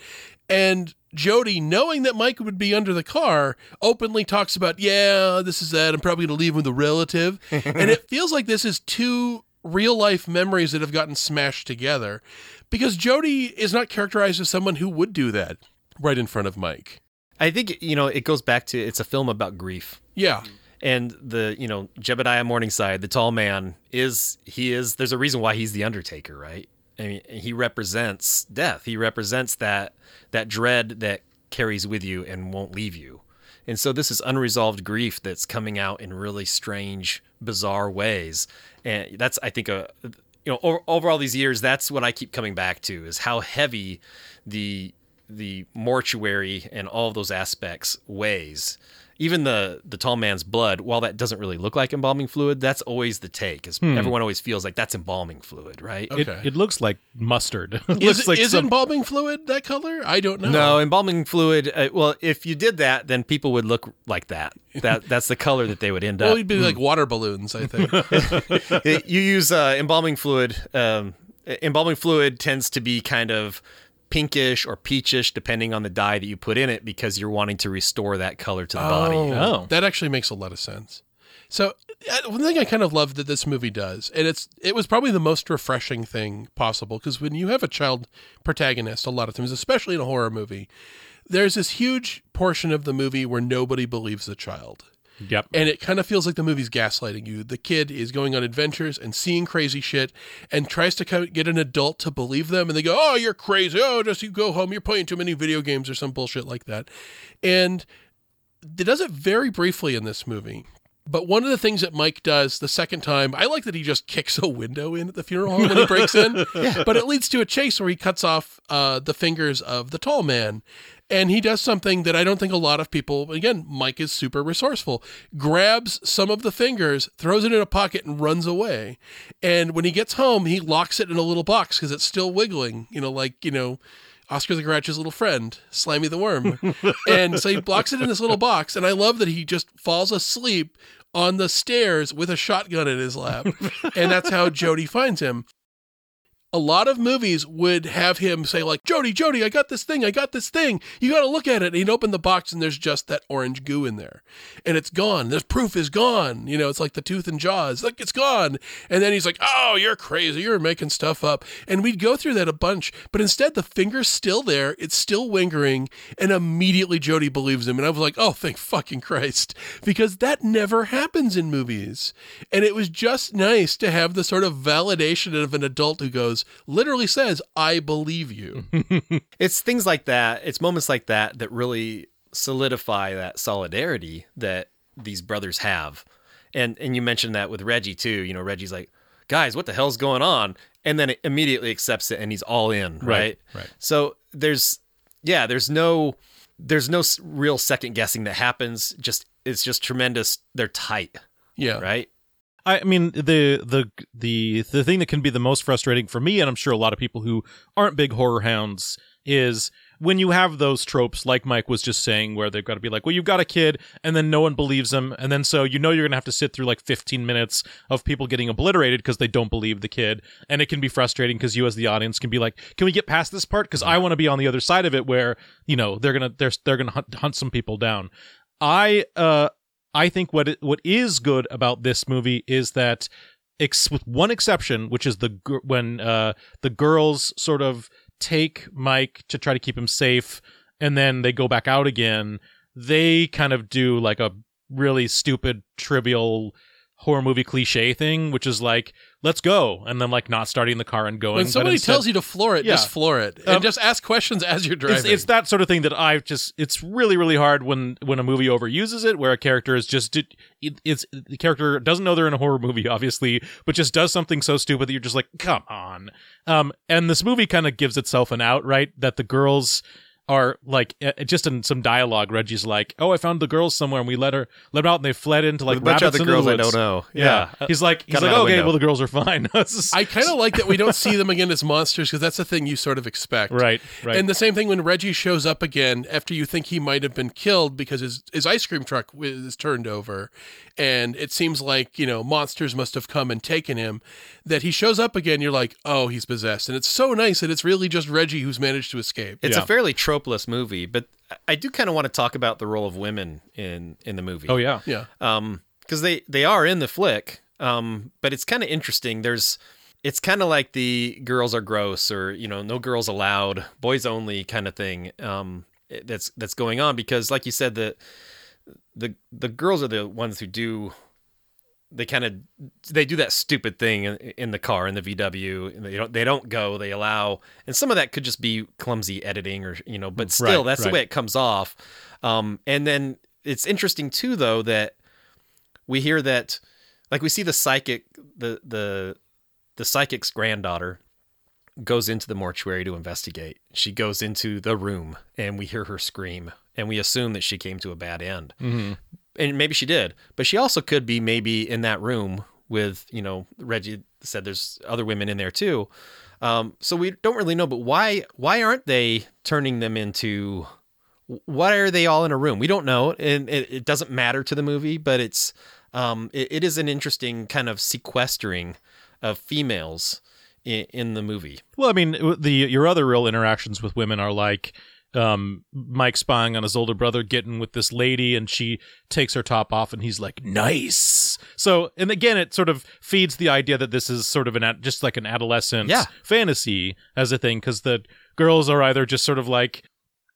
And Jody, knowing that Mike would be under the car, openly talks about, Yeah, this is that. I'm probably going to leave him with a relative. *laughs* and it feels like this is two real life memories that have gotten smashed together because Jody is not characterized as someone who would do that right in front of Mike. I think you know it goes back to it's a film about grief. Yeah. And the you know Jebediah Morningside, the tall man, is he is. There's a reason why he's the Undertaker, right? I mean, he represents death. He represents that that dread that carries with you and won't leave you. And so this is unresolved grief that's coming out in really strange, bizarre ways. And that's I think a you know over, over all these years, that's what I keep coming back to is how heavy the the mortuary and all those aspects weighs. Even the the tall man's blood, while that doesn't really look like embalming fluid, that's always the take. Is everyone always feels like that's embalming fluid, right? it, Okay. it looks like mustard. *laughs* it Is, looks like is some, embalming fluid that color? I don't know. No, embalming fluid. Uh, well, if you did that, then people would look like that. That *laughs* that's the color that they would end Well, up. Well, it'd be like water balloons, I think. *laughs* you use uh, embalming fluid. Um, embalming fluid tends to be kind of pinkish or peachish, depending on the dye that you put in it, because you're wanting to restore that color to the body. Oh. oh. That actually makes a lot of sense. So one thing I kind of love that this movie does, and it's it was probably the most refreshing thing possible because when you have a child protagonist, a lot of times, especially in a horror movie, there's this huge portion of the movie where nobody believes the child. Yep. And it kind of feels like the movie's gaslighting you. The kid is going on adventures and seeing crazy shit and tries to get an adult to believe them. And they go, Oh, you're crazy. Oh, just you go home. You're playing too many video games or some bullshit like that. And it does it very briefly in this movie. But one of the things that Mike does the second time, I like that he just kicks a window in at the funeral home when he breaks in. *laughs* But it leads to a chase where he cuts off uh, the fingers of the tall man. And he does something that I don't think a lot of people, again, Mike is super resourceful, grabs some of the fingers, throws it in a pocket, and runs away. And when he gets home, he locks it in a little box because it's still wiggling, you know, like, you know, Oscar the Grouch's little friend, Slimy the Worm. *laughs* and so he blocks it in this little box. And I love that he just falls asleep on the stairs with a shotgun in his lap. *laughs* and that's how Jody finds him. A lot of movies would have him say, like, Jody, Jody, I got this thing, I got this thing. You got to look at it. And he'd open the box and there's just that orange goo in there. And it's gone. This proof is gone. You know, it's like the tooth and jaws. Like, it's gone. And then he's like, oh, you're crazy. You're making stuff up. And we'd go through that a bunch. But instead, the finger's still there. It's still lingering. And immediately Jody believes him. And I was like, oh, thank fucking Christ. Because that never happens in movies. And it was just nice to have the sort of validation of an adult who goes, literally says, I believe you. *laughs* It's things like that. It's moments like that that really solidify that solidarity that these brothers have. And and you mentioned that with Reggie too. You know, Reggie's like, guys, what the hell's going on? And then it immediately accepts it and he's all in, right? right. So there's yeah, there's no there's no real second guessing that happens. Just it's just tremendous. They're tight, Yeah. right? I mean the the the the thing that can be the most frustrating for me, and I'm sure a lot of people who aren't big horror hounds, is when you have those tropes, like Mike was just saying, where they've got to be like, well, you've got a kid, and then no one believes them, and then so you know you're gonna have to sit through like 15 minutes of people getting obliterated because they don't believe the kid, and it can be frustrating because you as the audience can be like, can we get past this part? Because I want to be on the other side of it, where you know they're gonna they're they're gonna hunt, hunt some people down. I uh I think what it, what is good about this movie is that ex- with one exception, which is the when uh, the girls sort of take Mike to try to keep him safe, and then they go back out again. They kind of do like a really stupid, trivial horror movie cliche thing, which is like, let's go, and then like not starting the car and going. When somebody instead- tells you to floor it, just floor it, and Um, just ask questions as you're driving. it's, it's that sort of thing that I just it's really really hard when when a movie overuses it where a character is just it, it's the character doesn't know they're in a horror movie *laughs* obviously but just does something so stupid that you're just like come on um and this movie kind of gives itself an out right that the girls are like uh, just in some dialogue Reggie's like oh I found the girls somewhere and we let her let them out and they fled into like With a bunch of rabbits other into girls the I don't know. yeah, Yeah. he's like he's Got 'em like okay window. well the girls are fine *laughs* I kind of like that we don't see them again as monsters because that's the thing you sort of expect. right right And the same thing when Reggie shows up again after you think he might have been killed because his, his ice cream truck is turned over. And it seems like, you know, monsters must have come and taken him. That he shows up again, you're like, oh, he's possessed. And it's so nice that it's really just Reggie who's managed to escape. It's Yeah. a fairly tropeless movie, but I do kind of want to talk about the role of women in in the movie. oh yeah yeah. um because they they are in the flick um but it's kind of interesting there's it's kind of like the girls are gross or you know no girls allowed boys only kind of thing um that's that's going on because like you said the the the girls are the ones who do they kind of they do that stupid thing in, in the car in the VW and they don't they don't go they allow and some of that could just be clumsy editing or you know but still Right, that's the way it comes off. Um and then it's interesting too though that we hear that like we see the psychic the the the psychic's granddaughter goes into the mortuary to investigate. She goes into the room and we hear her scream and we assume that she came to a bad end. Mm-hmm. and maybe she did but she also could be maybe in that room with you know reggie said there's other women in there too. Um, so we don't really know but why why aren't they turning them into why are they all in a room? We don't know. And it, it doesn't matter to the movie but it's um, it, it is an interesting kind of sequestering of females in, in the movie. Well, I mean, the your other real interactions with women are like um, Mike spying on his older brother, getting with this lady, and she takes her top off, and he's like, "Nice." So, and again, it sort of feeds the idea that this is sort of an ad- just like an adolescent Yeah. fantasy as a thing, because the girls are either just sort of like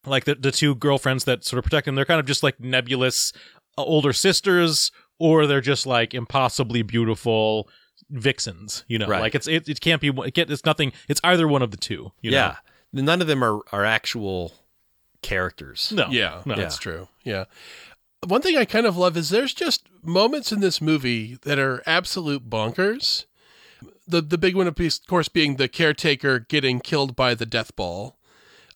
like the the two girlfriends that sort of protect them. They're kind of just like nebulous uh, older sisters, or they're just like impossibly beautiful vixens. You know, Right. like it's it, it can't be it can't, it's nothing. It's either one of the two. You yeah none of them are, are actual characters no, Yeah, no. that's true. Yeah. One thing I kind of love is there's just moments in this movie that are absolute bonkers. The the big one, of course, being the caretaker getting killed by the death ball.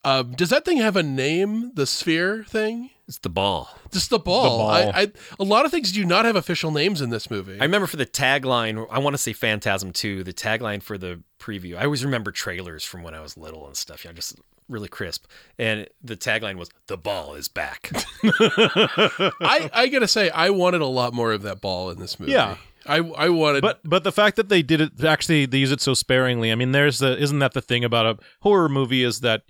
Um, does that thing have a name? The sphere thing? it's the ball Just the ball. ball. I, I, a lot of things do not have official names in this movie. I remember for the tagline, I want to say Phantasm 2, the tagline for the preview. I always remember trailers from when I was little and stuff, you know, just really crisp. And the tagline was, The ball is back. *laughs* I, I gotta say, I wanted a lot more of that ball in this movie. Yeah. I, I wanted. But but the fact that they did it actually they use it so sparingly. I mean, there's the isn't that the thing about a horror movie is that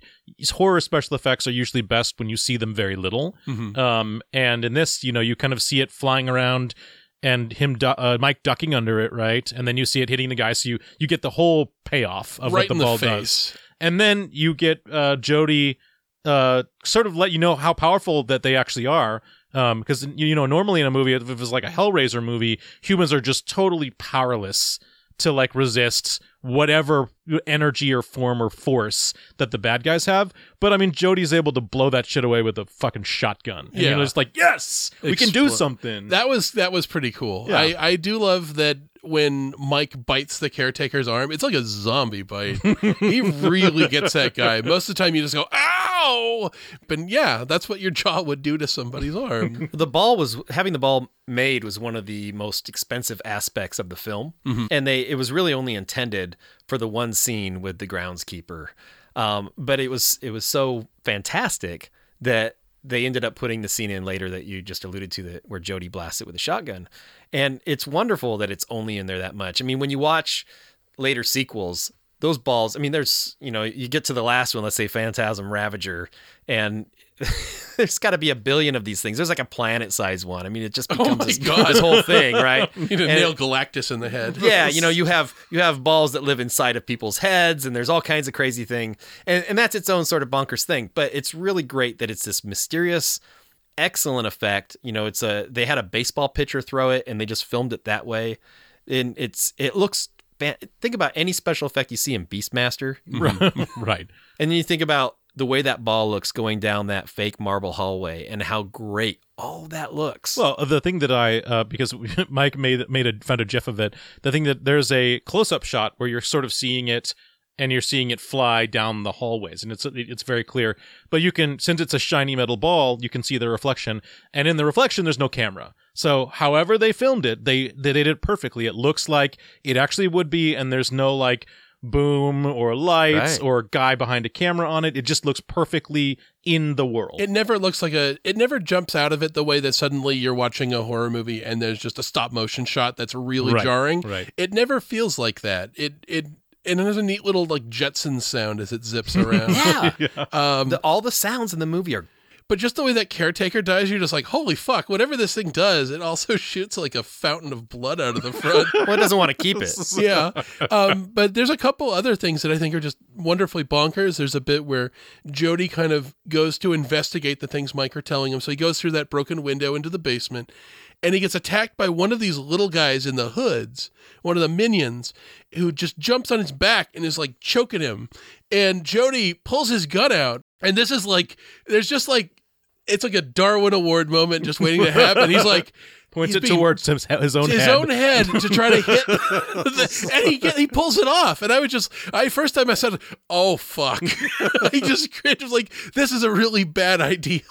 horror special effects are usually best when you see them very little. Mhm. Um, and in this, you know, you kind of see it flying around and him uh, Mike ducking under it, right? And then you see it hitting the guy, so you you get the whole payoff of right what the in ball the does. And then you get uh, Jody uh, sort of let you know how powerful that they actually are. Because you know, normally in a movie, if it was like a Hellraiser movie, humans are just totally powerless to like resist whatever energy or form or force that the bad guys have. But I mean, Jody's able to blow that shit away with a fucking shotgun. And Yeah. you're just like, yes, we can do something. That was that was pretty cool. Yeah. I, I do love that when Mike bites the caretaker's arm, it's like a zombie bite. he really gets that guy. Most of the time you just go, ow! But yeah, that's what your jaw would do to somebody's arm. *laughs* the ball was, having the ball made was one of the most expensive aspects of the film. And they, it was really only intended for the one scene with the groundskeeper. Um, but it was, it was so fantastic that they ended up putting the scene in later that you just alluded to that where Jody blasts it with a shotgun. And it's wonderful that it's only in there that much. I mean, when you watch later sequels, those balls, I mean, there's, you know, you get to the last one, let's say Phantasm Ravager, and *laughs* there's got to be a billion of these things. There's like a planet sized one. I mean, it just oh becomes Oh this, this whole thing, *laughs* right? You need to And- nail Galactus in the head. *laughs* yeah, you know, you have you have balls that live inside of people's heads, and there's all kinds of crazy thing, and and that's its own sort of bonkers thing. But it's really great that it's this mysterious excellent effect. You know, it's a they had a baseball pitcher throw it and they just filmed it that way. And it's it looks think about any special effect you see in Beastmaster. right. And then you think about the way that ball looks going down that fake marble hallway and how great all that looks. Well, the thing that I uh, because *laughs* Mike made made a found a gif of it. The thing that there's a close up shot where you're sort of seeing it and you're seeing it fly down the hallways and it's it's very clear. But you can since it's a shiny metal ball, you can see the reflection and in the reflection there's no camera. So, however they filmed it, they they did it perfectly. It looks like it actually would be and there's no like boom or lights Right. or guy behind a camera on it. It just looks perfectly in the world. It never looks like a. It never jumps out of it the way that suddenly you're watching a horror movie and there's just a stop motion shot that's really Right, jarring. right. It never feels like that. It it and there's a neat little like Jetson sound as it zips *laughs* around. *laughs* yeah. Um, The, all the sounds in the movie are but just the way that caretaker dies, you're just like, holy fuck! Whatever this thing does, it also *laughs* shoots like a fountain of blood out of the front. *laughs* well, it doesn't want to keep it. *laughs* yeah. Um, but there's a couple other things that I think are just wonderfully bonkers. There's a bit where Jody kind of goes to investigate the things Mike are telling him. So he goes through that broken window into the basement and he gets attacked by one of these little guys in the hoods, one of the minions, who just jumps on his back and is like choking him. And Jody pulls his gun out. And this is like, there's just like, it's like a Darwin Award moment just waiting to happen. He's like, *laughs* Points he's it being- towards his, his own his head. own head to try to hit, *laughs* the, and he get, he pulls it off. And I was just, I first time I said, "Oh fuck!" *laughs* I just cringed like, "This is a really bad idea."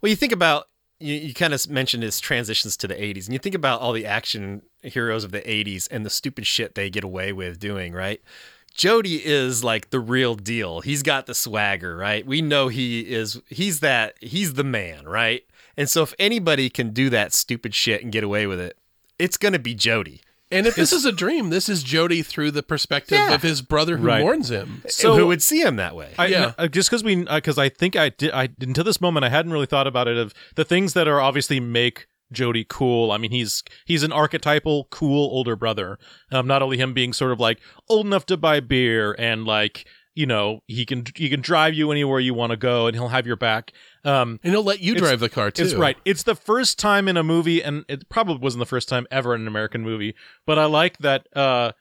Well, you think about you, you kind of mentioned his transitions to the 80s, and you think about all the action heroes of the 80s and the stupid shit they get away with doing, right? Jody is like the real deal. He's got the swagger, right? We know he is he's that he's the man, right? And so if anybody can do that stupid shit and get away with it, it's going to be Jody. And if this is a dream, this is Jody through the perspective Yeah. of his brother who Right. mourns him. So who would see him that way? I, Yeah. uh, just because we, because I think I did, I until this moment I hadn't really thought about it. Of the things that are obviously make Jody cool. I mean, he's he's an archetypal cool older brother. Um, not only him being sort of like old enough to buy beer and like you know he can he can drive you anywhere you want to go and he'll have your back. Um, And he'll let you drive the car too. it's right. It's the first time in a movie, and it probably wasn't the first time ever in an American movie. But I like that uh,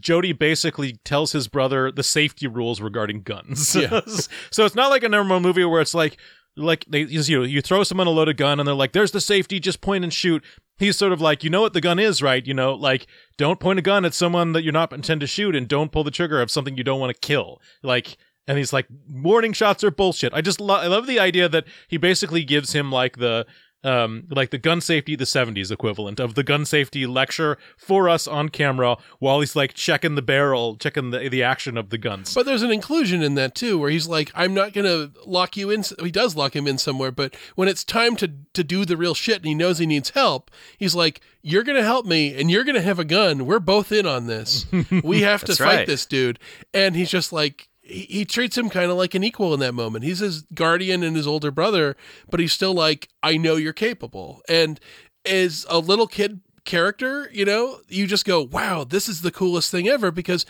Jody basically tells his brother the safety rules regarding guns. Yeah. *laughs* so it's not like a normal movie where it's like, like they, you know, you throw someone a loaded gun and they're like, "There's the safety, just point and shoot." He's sort of like, you know what the gun is, right? You know, like don't point a gun at someone that you're not intend to shoot, and don't pull the trigger of something you don't want to kill. Like, and he's like, warning shots are bullshit. I just lo- I love the idea that he basically gives him like the um like the gun safety the 70s equivalent of the gun safety lecture for us on camera while he's like checking the barrel checking the the action of the guns But there's an inclusion in that too, where he's like, "I'm not gonna lock you in." He does lock him in somewhere, but when it's time to to do the real shit, and he knows he needs help, he's like, "You're gonna help me, and you're gonna have a gun. We're both in on this. *laughs* We have to fight right. this dude." And he's just like. He, he treats him kind of like an equal in that moment. He's his guardian and his older brother, but he's still like, I know you're capable. And as a little kid character, you know, you just go, wow, this is the coolest thing ever because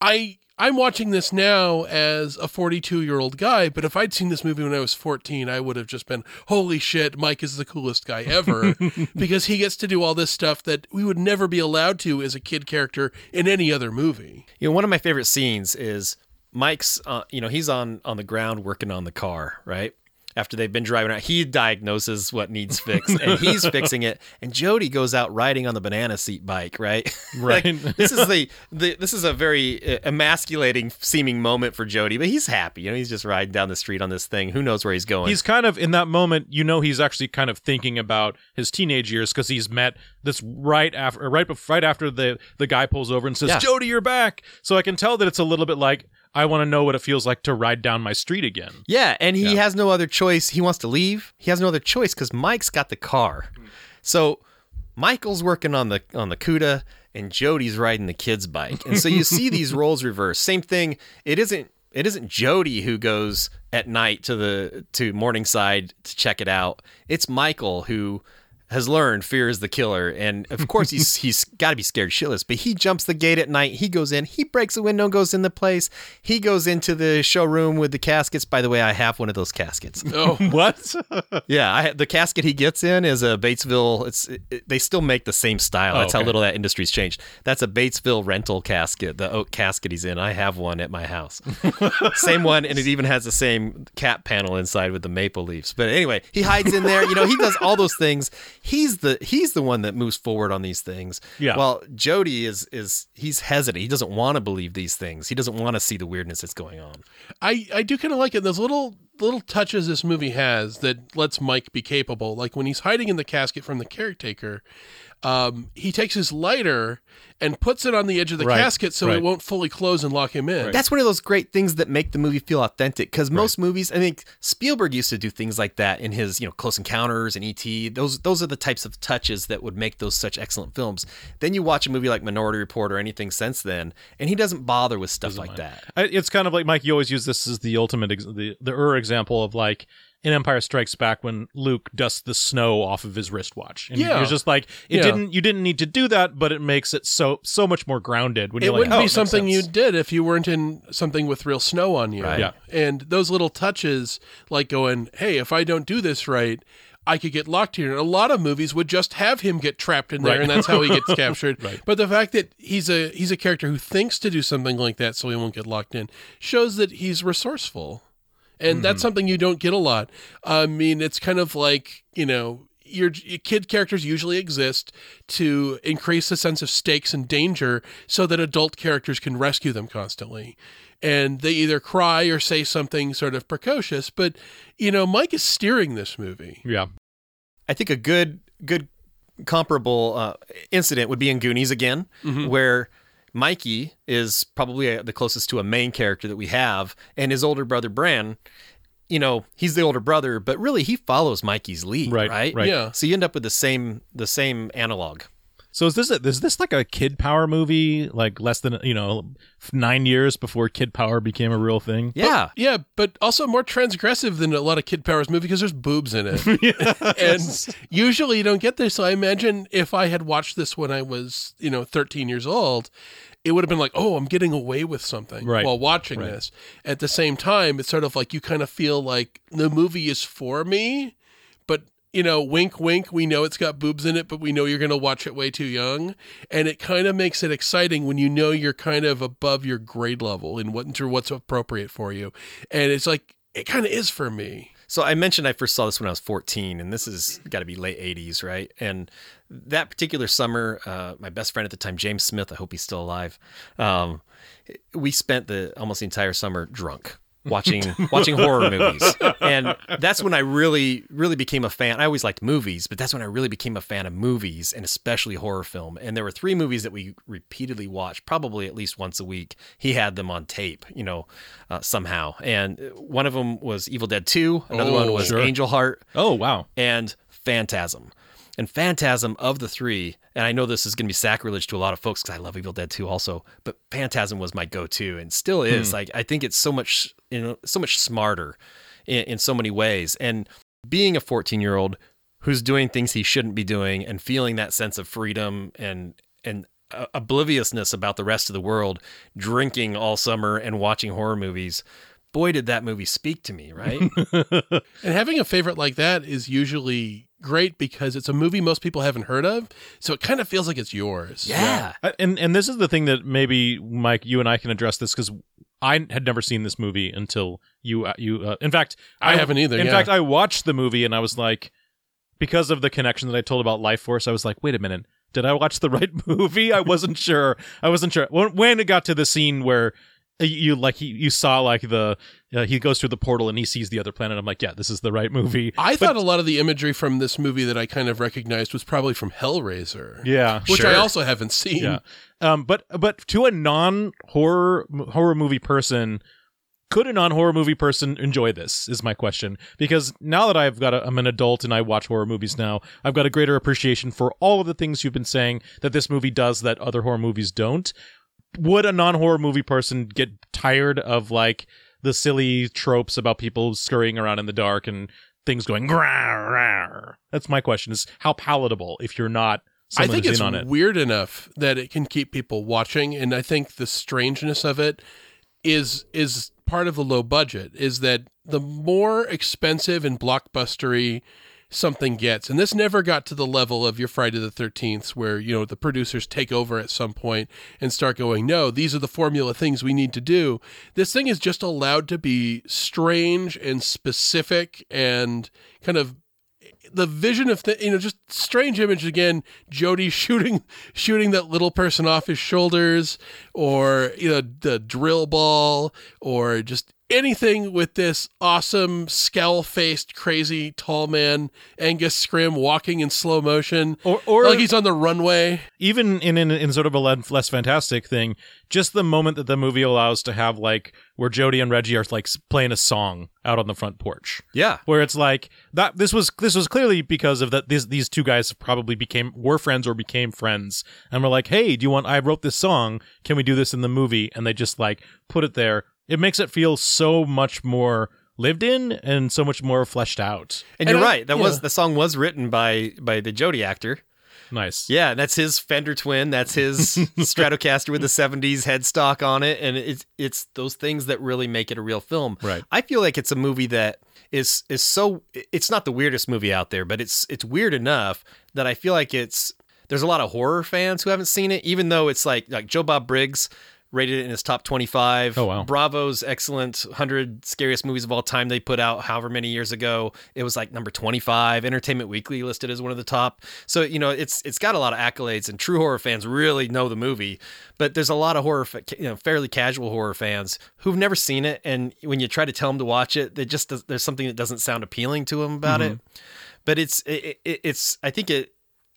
I I'm watching this now as a 42 year old guy, but if I'd seen this movie when I was 14, I would have just been, holy shit, Mike is the coolest guy ever *laughs* because he gets to do all this stuff that we would never be allowed to as a kid character in any other movie. You know, one of my favorite scenes is Mike's. Uh, you know, he's on on the ground working on the car, right? After they've been driving out, he diagnoses what needs fixed, and he's *laughs* fixing it. And Jody goes out riding on the banana seat bike, right? *laughs* Like, Right. this is the, the this is a very uh, emasculating seeming moment for Jody, but he's happy. You know, he's just riding down the street on this thing. Who knows where he's going? he's kind of in that moment you know he's actually kind of thinking about his teenage years because he's met this right after right right after the the guy pulls over and says Yeah. jody you're back so i can tell that it's a little bit like i want to know what it feels like to ride down my street again Yeah, and he Yeah. has no other choice. He wants to leave. He has no other choice because Mike's got the car. So Michael's working on the on the Cuda, and Jody's riding the kid's bike. And so you *laughs* see these roles reversed. Same thing. It isn't it isn't Jody who goes at night to the to Morningside to check it out. It's Michael who has learned fear is the killer, and of *laughs* course he's he's got to be scared shitless. But he jumps the gate at night. He goes in. He breaks a window, and goes in the place. He goes into the showroom with the caskets. By the way, I have one of those caskets. *laughs* Oh, *laughs* what? yeah, I, the casket he gets in is a Batesville. It's it, they still make the same style. Oh, That's how little that industry's changed. That's a Batesville rental casket. The oak casket he's in. I have one at my house. same one, and it even has the same cap panel inside with the maple leaves. But anyway, he hides in there. You know, he does all those things. He's the he's the one that moves forward on these things. Yeah. Well, Jody is is he's hesitant. He doesn't want to believe these things. He doesn't want to see the weirdness that's going on. I I do kind of like it. Those little little touches this movie has that lets Mike be capable. Like when he's hiding in the casket from the caretaker, um, he takes his lighter and puts it on the edge of the Right, casket so right. it won't fully close and lock him in. That's one of those great things that make the movie feel authentic. Because most movies, I think Spielberg used to do things like that in his, you know, Close Encounters and E.T. Those those are the types of touches that would make those such excellent films. Then you watch a movie like Minority Report or anything since then, and he doesn't bother with stuff like that. I- It's kind of like Mike. You always use this as the ultimate, ex- the the Ur example of like in Empire Strikes Back when Luke dusts the snow off of his wristwatch. And Yeah. it's just like it Yeah. didn't. You didn't need to do that, but it makes it so so much more grounded. When it you're like, wouldn't oh, be something you did if you weren't in something with real snow on you. Right. Yeah. And those little touches, like going, hey, if I don't do this right, I could get locked here. And a lot of movies would just have him get trapped in there, Right. and that's how he gets *laughs* captured. Right. But the fact that he's a he's a character who thinks to do something like that so he won't get locked in shows that he's resourceful, and that's something you don't get a lot. I mean, it's kind of like you know. Your, your kid characters usually exist to increase the sense of stakes and danger so that adult characters can rescue them constantly. And they either cry or say something sort of precocious. But, you know, Mike is steering this movie. Yeah. I think a good good comparable uh, incident would be in Goonies again, where Mikey is probably uh the closest to a main character that we have, and his older brother Brand. You know, he's the older brother, but really he follows Mikey's lead, Right, right? right. Yeah. So you end up with the same the same analog. So is this a, is this like a Kid Power movie? Like less than you know nine years before Kid Power became a real thing? Yeah. Yeah, but also more transgressive than a lot of Kid Powers movies because there's boobs in it. *laughs* *laughs* and usually you don't get this. So I imagine if I had watched this when I was, you know, 13 years old, it would have been like, oh, I'm getting away with something Right. while watching Right. this. At the same time, it's sort of like you kind of feel like the movie is for me, but you know, wink, wink. We know it's got boobs in it, but we know you're going to watch it way too young, and it kind of makes it exciting when you know you're kind of above your grade level in what into what's appropriate for you, and it's like it kind of is for me. So I mentioned I first saw this when I was 14, and this has got to be late 80s, right? And that particular summer, uh, my best friend at the time, James Smith, I hope he's still alive. Um, we spent the almost the entire summer drunk watching *laughs* watching horror movies, and that's when I really really became a fan. I always liked movies, but that's when I really became a fan of movies and especially horror film. And there were three movies that we repeatedly watched, probably at least once a week. He had them on tape, you know, uh, somehow. And one of them was Evil Dead Two. Another Oh, one was sure. Angel Heart Oh wow. and Phantasm. And Phantasm of the three, and I know this is going to be sacrilege to a lot of folks because I love Evil Dead 2 also, but Phantasm was my go-to and still is. Like I think it's so much, you know, so much smarter in, in so many ways. And being a 14-year-old who's doing things he shouldn't be doing and feeling that sense of freedom and and uh, obliviousness about the rest of the world, drinking all summer and watching horror movies. Boy, did that movie speak to me, right? *laughs* And having a favorite like that is usually great because it's a movie most people haven't heard of, so it kind of feels like it's yours. yeah. Uh, And and this is the thing that maybe Mike, you and I can address this because I had never seen this movie until you. Uh, you. Uh, in fact, I haven't either, In yeah. fact, I watched the movie and I was like, because of the connection that I told about Lifeforce, I was like, wait a minute, did I watch the *laughs* right movie? I wasn't sure. I wasn't sure when, when it got to the scene where. You you, like he, you saw like the uh, he goes through the portal and he sees the other planet. I'm like, yeah, this is the right movie. *laughs* I thought a lot of the imagery from this movie that I kind of recognized was probably from Hellraiser. Yeah, Which I also haven't seen. Yeah. Um, but but to a non horror horror movie person, could a non horror movie person enjoy this? Is my question. Because now that I've got a, I'm an adult and I watch horror movies now, I've got a greater appreciation for all of the things you've been saying that this movie does that other horror movies don't. Would a non horror movie person get tired of like the silly tropes about people scurrying around in the dark and things going. "Grar, rar." That's my question: is how palatable if you're not. I think it's in on it. weird enough that it can keep people watching, and I think the strangeness of it is is part of the low budget. Is that the more expensive and blockbustery something gets, and this never got to the level of your Friday the Thirteenth, where you know the producers take over at some point and start going, no, these are the formula things we need to do. This thing is just allowed to be strange and specific and kind of the vision of the you know just strange image again jody *laughs* shooting shooting that little person off his shoulders or you know the drill ball or just anything with this awesome scowl faced crazy tall man Angus Scrimm walking in slow motion Or, or like he's on the runway even in, in in sort of a less fantastic thing, just the moment that the movie allows to have like where jody and Reggie are like playing a song out on the front porch, Yeah. where it's like that. This was this was clearly because of that. These these two guys probably became were friends or became friends, and we're like, hey, do you want? I wrote this song. Can we do this in the movie? And they just like put it there. It makes it feel so much more lived in and so much more fleshed out. And, And you're I- right. That yeah. was the song was written by by the Jody actor. Nice. Yeah, that's his Fender Twin. That's his *laughs* Stratocaster with the '70s headstock on it, and it's it's those things that really make it a real film. Right. I feel like it's a movie that is is so. It's not the weirdest movie out there, but it's it's weird enough that I feel like it's. There's a lot of horror fans who haven't seen it, even though it's like like Joe Bob Briggs rated it in his top 25. Oh, wow. Bravo's excellent 100 scariest movies of all time they put out however many years ago. It was like number 25. Entertainment Weekly listed as one of the top. So, you know, it's it's got a lot of accolades and true horror fans really know the movie. But there's a lot of horror you know, fairly casual horror fans who've never seen it and when you try to tell them to watch it, they just there's something that doesn't sound appealing to them about it. Mm-hmm. But it's it, it, it's I think it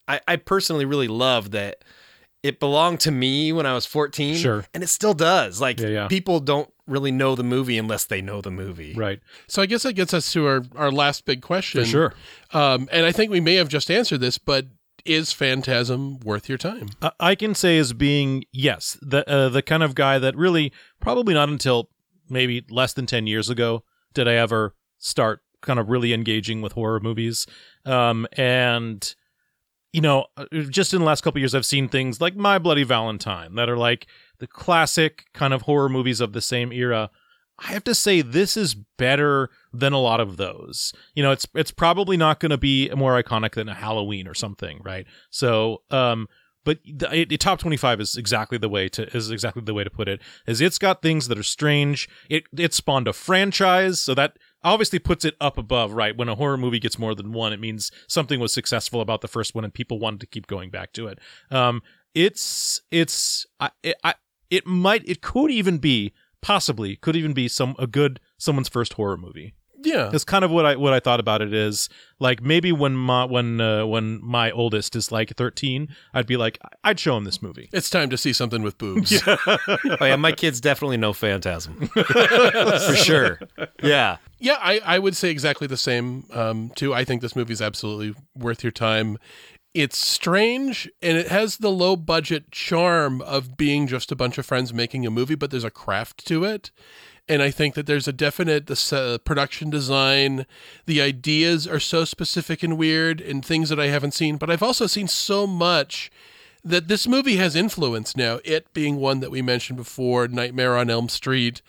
I, I personally really love that it belonged to me when I was 14. Sure. And it still does. Like Yeah, yeah. people don't really know the movie unless they know the movie. Right. so i guess that gets us to our, our last big question For sure. um, and i think we may have just answered this but is phantasm worth your time I- I can say as being yes, the uh, the kind of guy that really probably not until maybe less than ten years ago did I ever start kind of really engaging with horror movies, um, and you know, uh, just in the last couple years, I've seen things like My Bloody Valentine that are like the classic kind of horror movies of the same era. I have to say this is better than a lot of those. You know, it's it's probably not going to be more iconic than a Halloween or something, right? So, um, but the, the top 25 is exactly the way to is exactly the way to put it is it's got things that are strange it it spawned a franchise so that obviously puts it up above right when a horror movie gets more than one it means something was successful about the first one and people wanted to keep going back to it um it's it's I, it, I it might it could even be possibly could even be some a good someone's first horror movie yeah that's kind of what I what I thought about it is like maybe when my when uh, when my oldest is like 13 I'd be like I'd show him this movie. it's time to see something with boobs *laughs* Oh yeah, my kids definitely know Phantasm. *laughs* For sure. Yeah. Yeah, I, I would say exactly the same um, too. I think this movie is absolutely worth your time. It's strange and it has the low budget charm of being just a bunch of friends making a movie, but there's a craft to it. And I think that there's a definite uh, production design. The ideas are so specific and weird and things that I haven't seen, but I've also seen so much that this movie has influence now. It being one that we mentioned before, Nightmare on Elm Street.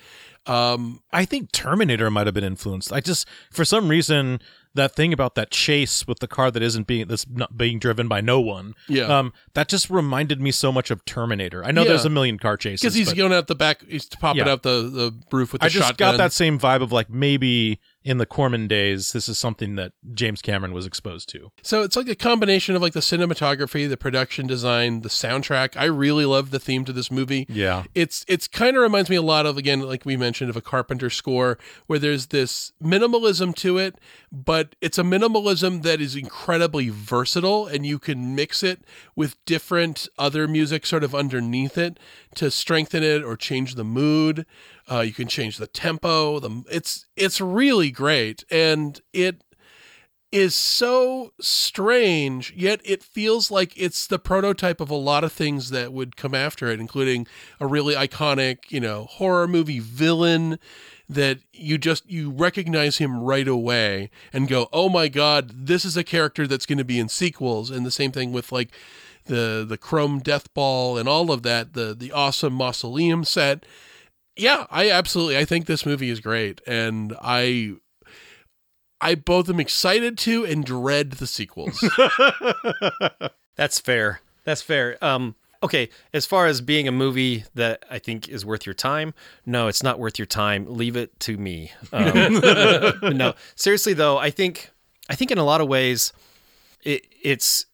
Um, I think Terminator might have been influenced. I just for some reason that thing about that chase with the car that isn't being that's not being driven by no one. Yeah. Um that just reminded me so much of Terminator. I know Yeah. there's a million car chases. because he's going out the back, he's popping Yeah. out the, the roof with the I just shotgun. got that same vibe of like maybe in the Corman days this is something that James Cameron was exposed to. So it's like a combination of like the cinematography, the production design, the soundtrack. I really love the theme to this movie. Yeah. It's it's kind of reminds me a lot of again, like we mentioned, of a Carpenter score where there's this minimalism to it, but it's a minimalism that is incredibly versatile, and you can mix it with different other music sort of underneath it to strengthen it or change the mood. Uh, you can change the tempo. The it's it's really great, and it is so strange, yet it feels like it's the prototype of a lot of things that would come after it, including a really iconic, you know, horror movie villain that you just you recognize him right away and go, "Oh my god, this is a character that's going to be in sequels." And the same thing with like the the chrome death ball and all of that, the the awesome mausoleum set. Yeah, I absolutely I think this movie is great and I I both am excited to and dread the sequels. *laughs* That's fair. That's fair. Um, okay, as far as being a movie that I think is worth your time, no, it's not worth your time. Leave it to me. Um, *laughs* no, seriously though, I think I think in a lot of ways, it, it's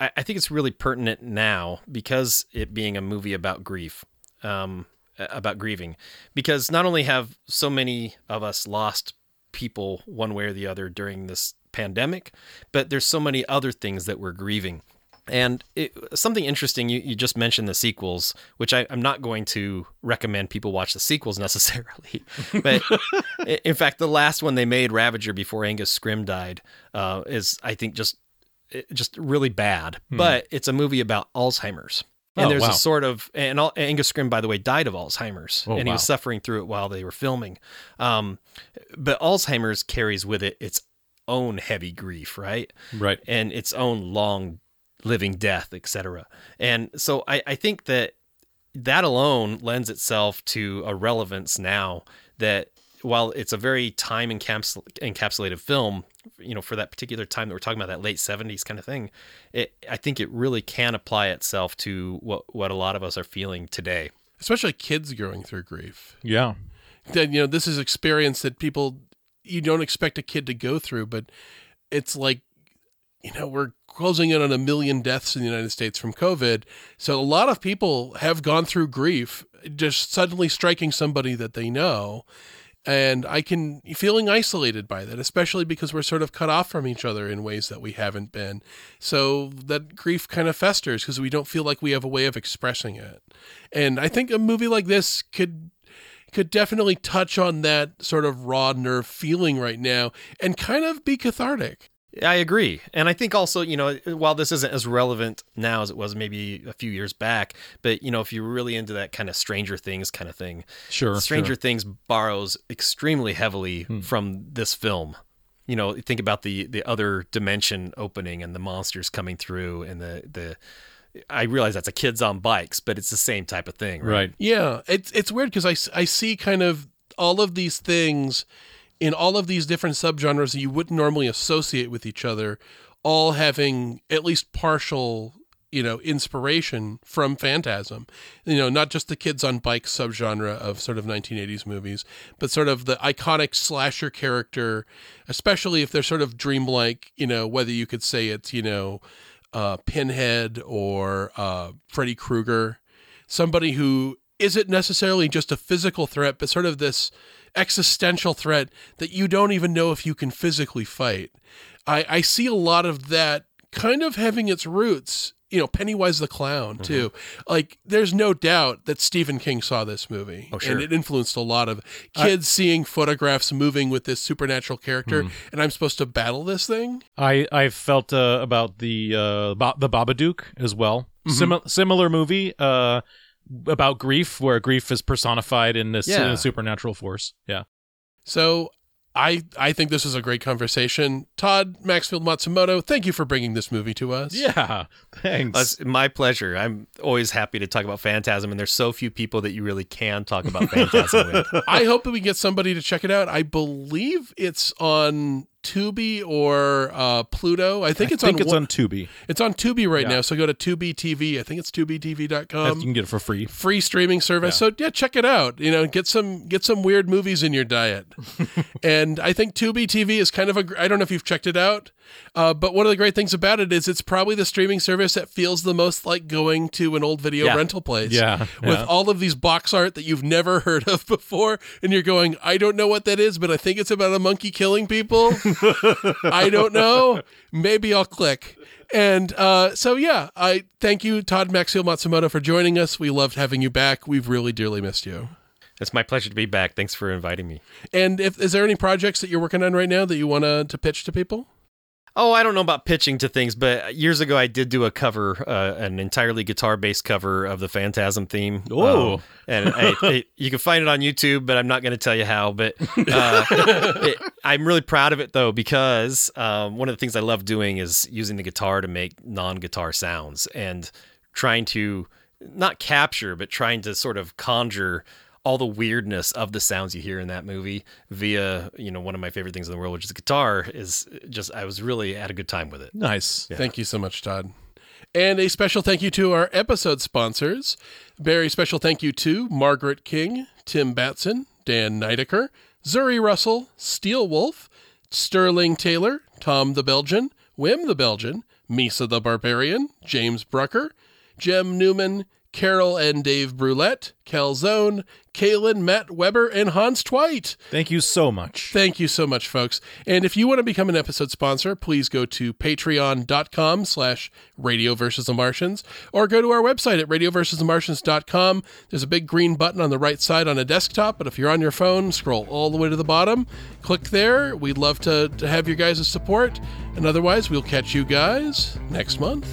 I, I think it's really pertinent now because it being a movie about grief, um, about grieving, because not only have so many of us lost people one way or the other during this pandemic, but there's so many other things that we're grieving. And it, something interesting, you, you just mentioned the sequels, which I, am not going to recommend people watch the sequels *laughs* necessarily. But in fact, the last one they made, Ravager, before Angus Scrimm died, uh, is, I think, just just really bad. Hmm. But it's a movie about Alzheimer's. And oh, there's wow. a sort of, and Angus Scrimm, by the way, died of Alzheimer's, oh, and he wow. was suffering through it while they were filming. Um, but Alzheimer's carries with it its own heavy grief, right? Right. And its own long living death, etc. And so I, I think that that alone lends itself to a relevance now that while it's a very time encapsul- encapsulated film, you know, for that particular time that we're talking about, that late '70s kind of thing, it, I think it really can apply itself to what what a lot of us are feeling today, especially kids going through grief. Yeah, that you know, this is experience that people you don't expect a kid to go through, but it's like, you know, we're closing in on a million deaths in the United States from COVID. So a lot of people have gone through grief, just suddenly striking somebody that they know and I can feeling isolated by that, especially because we're sort of cut off from each other in ways that we haven't been. So that grief kind of festers because we don't feel like we have a way of expressing it. And I think a movie like this could could definitely touch on that sort of raw nerve feeling right now and kind of be cathartic. I agree. And I think also, you know, while this isn't as relevant now as it was maybe a few years back, but, you know, if you're really into that kind of Stranger Things kind of thing, sure. Stranger sure. Things borrows extremely heavily hmm. from this film. You know, think about the the other dimension opening and the monsters coming through and the the I realize that's a kids on bikes, but it's the same type of thing, right? right. Yeah, it's it's weird because I, I see kind of all of these things in all of these different subgenres that you wouldn't normally associate with each other, all having at least partial, you know, inspiration from Phantasm. You know, not just the kids on bikes subgenre of sort of 1980s movies, but sort of the iconic slasher character, especially if they're sort of dreamlike, you know, whether you could say it's, you know, uh, Pinhead or uh, Freddy Krueger, somebody who isn't necessarily just a physical threat, but sort of this existential threat that you don't even know if you can physically fight. I, I see a lot of that kind of having its roots you know Pennywise the clown mm-hmm. too. Mm-hmm. Like there's no doubt that Stephen King saw this movie, oh, sure. and it influenced a lot of kids I, seeing photographs moving with this supernatural character, mm. and I'm supposed to battle this thing. I I felt uh, about the uh, ba- the Babadook as well. Mm-hmm. Sim- similar movie. Uh, about grief, where grief is personified in this yeah. supernatural force. Yeah. So I I think this is a great conversation. Todd Maxfield Matsumoto, thank you for bringing this movie to us. Yeah, *laughs* thanks. It's my pleasure. I'm always happy to talk about Phantasm, and there's so few people that you really can talk about *laughs* Phantasm with. I hope that we get somebody to check it out. I believe it's on Tubi or uh, Pluto. I think I it's think on. it's on Tubi. It's on Tubi right yeah. now. So go to Tubi TV. I think it's TubiTV.com. You can get it for free. Free streaming service. Yeah. So yeah, check it out. You know, get some get some weird movies in your diet. *laughs* and I think Tubi TV is kind of a. I don't know if you've checked it out. Uh, but one of the great things about it is it's probably the streaming service that feels the most like going to an old video yeah. rental place. Yeah, With all of these box art that you've never *laughs* heard of before. And you're going, I don't know what that is, but I think it's about a monkey killing people. *laughs* I don't know. Maybe I'll click. And uh, so, yeah, I thank you, Todd Maxfield Matsumoto, for joining us. We loved having you back. We've really dearly missed you. It's my pleasure to be back. Thanks for inviting me. And if is there any projects that you're working on right now that you want to pitch to people? Oh, I don't know about pitching to things, but years ago I did do a cover, uh, an entirely guitar-based cover of the Phantasm theme. Oh. Um, and I, you can find it on YouTube, but I'm not going to tell you how. But uh, *laughs* it, I'm really proud of it though because um, one of the things I love doing is using the guitar to make non-guitar sounds and trying to not capture, but trying to sort of conjure all the weirdness of the sounds you hear in that movie via you know one of my favorite things in the world which is the guitar is just i was really had a good time with it Nice. Thank you so much, Todd. And a special thank you to our episode sponsors. Very special thank you to Margaret King, Tim Batson, Dan Nidecker, Zuri Russell, Steel Wolf, Sterling Taylor, Tom the Belgian, Wim the Belgian, Misa the Barbarian, James Brucker, Jem Newman, Carol and Dave Brulette, Calzone, Kalen, Matt Weber, and Hans Twite. Thank you so much. Thank you so much, folks. And if you want to become an episode sponsor, please go to patreon.com slash radio versus the Martians or go to our website at radioversusthemartians.com. There's a big green button on the right side on a desktop, but if you're on your phone, scroll all the way to the bottom, click there. We'd love to, to have your guys' support. And otherwise, we'll catch you guys next month.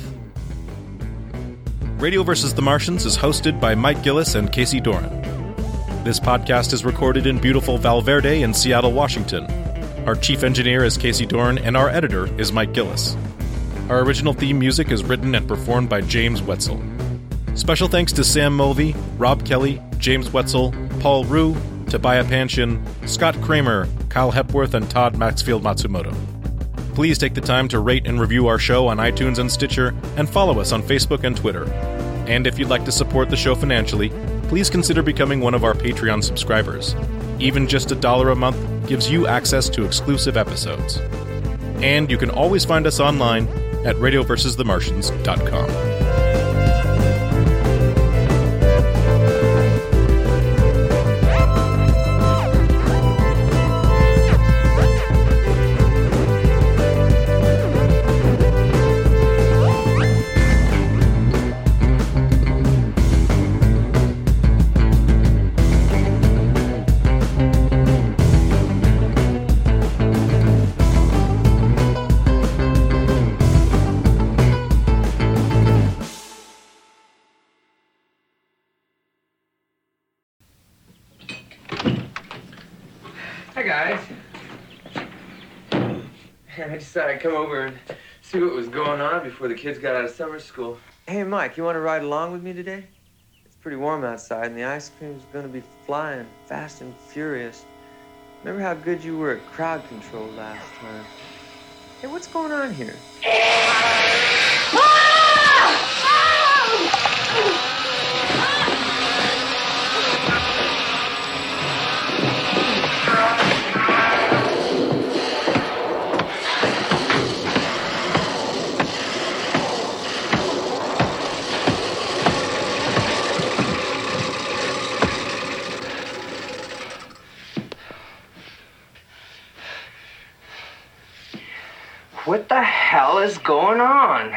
Radio vs. the Martians is hosted by Mike Gillis and Casey Doran. This podcast is recorded in beautiful Valverde in Seattle, Washington. Our chief engineer is Casey Dorn, and our editor is Mike Gillis. Our original theme music is written and performed by James Wetzel. Special thanks to Sam Mulvey, Rob Kelly, James Wetzel, Paul Rue, Tobiah Panshin, Scott Kramer, Kyle Hepworth, and Todd Maxfield Matsumoto. Please take the time to rate and review our show on iTunes and Stitcher, and follow us on Facebook and Twitter. And if you'd like to support the show financially, please consider becoming one of our Patreon subscribers. Even just a dollar a month gives you access to exclusive episodes. And you can always find us online at radioversusthemartians.com. I'd come over and see what was going on before the kids got out of summer school. Hey Mike, you want to ride along with me today? It's pretty warm outside and the ice cream's gonna be flying fast and furious. Remember how good you were at crowd control last time? Hey, what's going on here? Ah! What the hell is going on?